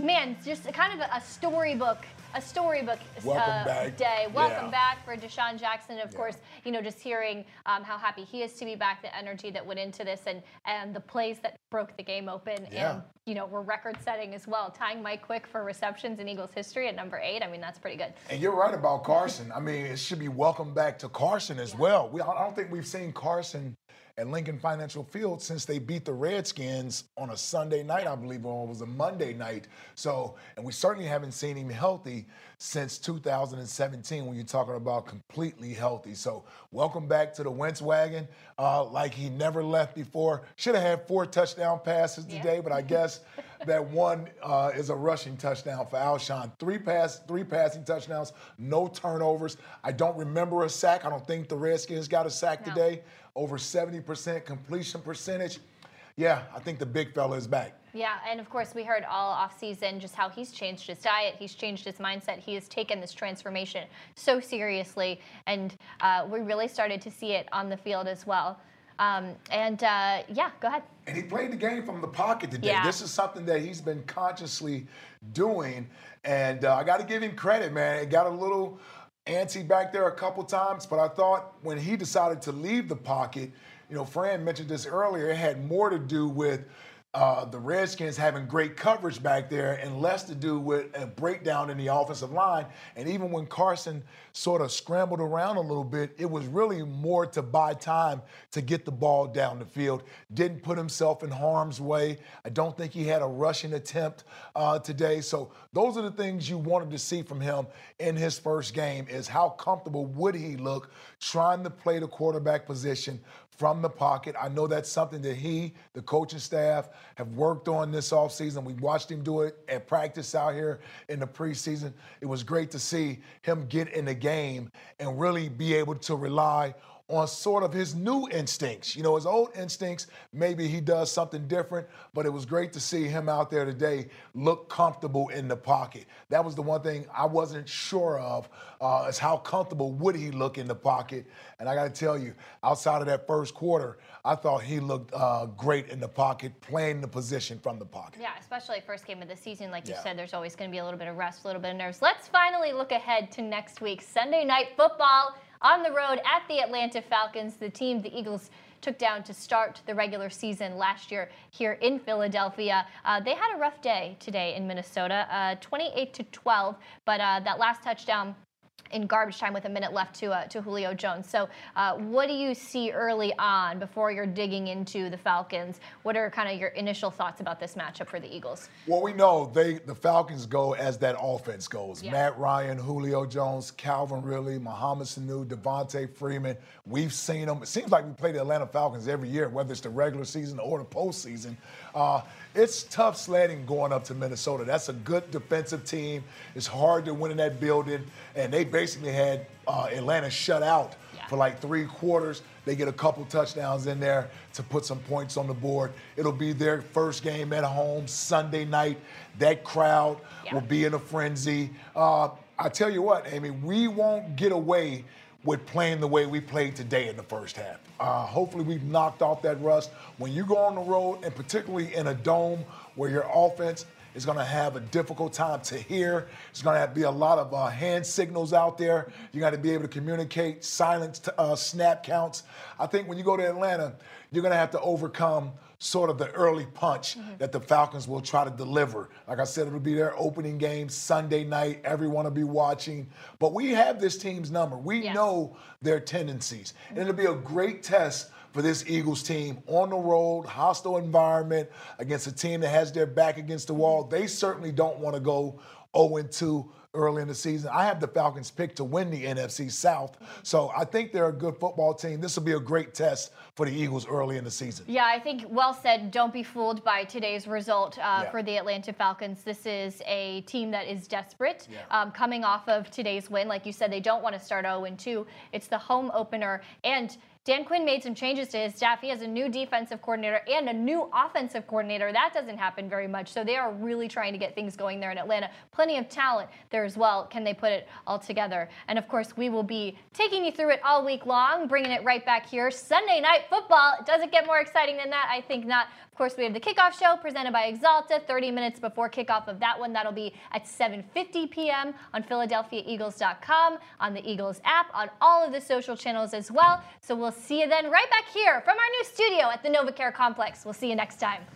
man, just kind of a storybook. A storybook Welcome uh, day. Welcome Yeah. back for DeSean Jackson. Of course, you know, just hearing um, how happy he is to be back, the energy that went into this, and and the plays that broke the game open, Yeah. and you know, were record-setting as well. Tying Mike Quick for receptions in Eagles history at number eight. I mean, that's pretty good. And you're right about Carson. I mean, it should be welcome back to Carson as well. We, I don't think we've seen Carson at Lincoln Financial Field since they beat the Redskins on a Sunday night, I believe, or it was a Monday night. So, and we certainly haven't seen him healthy since 2017 when you're talking about completely healthy. So, welcome back to the Wentz wagon, uh, like he never left before. Should have had four touchdown passes today, but I guess that one uh, is a rushing touchdown for Alshon. Three pass, three passing touchdowns, no turnovers. I don't remember a sack. I don't think the Redskins got a sack today. Over 70% completion percentage. Yeah, I think the big fella is back. Yeah, and of course, we heard all offseason just how he's changed his diet, he's changed his mindset, he has taken this transformation so seriously, and uh, we really started to see it on the field as well. Um, and uh, yeah, go ahead. And he played the game from the pocket today. Yeah. This is something that he's been consciously doing. And uh, I got to give him credit, man. It got a little antsy back there a couple times, but I thought when he decided to leave the pocket, you know, Fran mentioned this earlier, it had more to do with uh, the Redskins having great coverage back there and less to do with a breakdown in the offensive line. And even when Carson sort of scrambled around a little bit, it was really more to buy time to get the ball down the field. Didn't put himself in harm's way. I don't think he had a rushing attempt uh, today. So those are the things you wanted to see from him in his first game is how comfortable would he look trying to play the quarterback position from the pocket. I know that's something that he, the coaching staff, have worked on this offseason. We watched him do it at practice out here in the preseason. It was great to see him get in the game and really be able to rely on sort of his new instincts. You know, his old instincts, maybe he does something different, but it was great to see him out there today look comfortable in the pocket. That was the one thing I wasn't sure of, uh, is how comfortable would he look in the pocket. And I got to tell you, outside of that first quarter, I thought he looked uh, great in the pocket, playing the position from the pocket. Yeah, especially first game of the season. Like you Yeah. said, there's always going to be a little bit of rest, a little bit of nerves. Let's finally look ahead to next week. Sunday night football on the road at the Atlanta Falcons, the team the Eagles took down to start the regular season last year here in Philadelphia. Uh, they had a rough day today in Minnesota, uh, 28 to 12, but uh, that last touchdown in garbage time with a minute left to uh, to Julio Jones. So, uh, what do you see early on before you're digging into the Falcons? What are kind of your initial thoughts about this matchup for the Eagles? Well, we know they the Falcons go as that offense goes. Yeah. Matt Ryan, Julio Jones, Calvin Ridley, Mohamed Sanu, Devonta Freeman. We've seen them. It seems like we play the Atlanta Falcons every year, whether it's the regular season or the postseason. Uh, it's tough sledding going up to Minnesota. That's a good defensive team. It's hard to win in that building, and they basically had uh, Atlanta shut out for like three quarters. They get a couple touchdowns in there to put some points on the board. It'll be their first game at home Sunday night. That crowd will be in a frenzy. Uh, I tell you what, Amy, we won't get away with playing the way we played today in the first half. Uh, hopefully, we've knocked off that rust. When you go on the road, and particularly in a dome where your offense is going to have a difficult time to hear. It's going to be a lot of uh, hand signals out there. You got to be able to communicate, silence uh, snap counts. I think when you go to Atlanta, you're going to have to overcome sort of the early punch mm-hmm. that the Falcons will try to deliver. Like I said, it'll be their opening game Sunday night. Everyone will be watching. But we have this team's number. We yeah. know their tendencies. And it'll be a great test for this Eagles team on the road, hostile environment, against a team that has their back against the wall. They certainly don't want to go 0 2 early in the season. I have the Falcons picked to win the NFC South. So I think they're a good football team. This will be a great test for the Eagles early in the season. Yeah, I think well said. Don't be fooled by today's result uh, yeah. for the Atlanta Falcons. This is a team that is desperate yeah. um, coming off of today's win. Like you said, they don't want to start 0 2. It's the home opener. And Dan Quinn made some changes to his staff. He has a new defensive coordinator and a new offensive coordinator. That doesn't happen very much. So they are really trying to get things going there in Atlanta. Plenty of talent there as well. Can they put it all together? And of course, we will be taking you through it all week long, bringing it right back here. Sunday night football. It doesn't get more exciting than that. I think not. Of course, we have the kickoff show presented by Axalta 30 minutes before kickoff of that one. That'll be at 7.50 p.m. on PhiladelphiaEagles.com, on the Eagles app, on all of the social channels as well. So we'll see you then right back here from our new studio at the NovaCare Complex. We'll see you next time.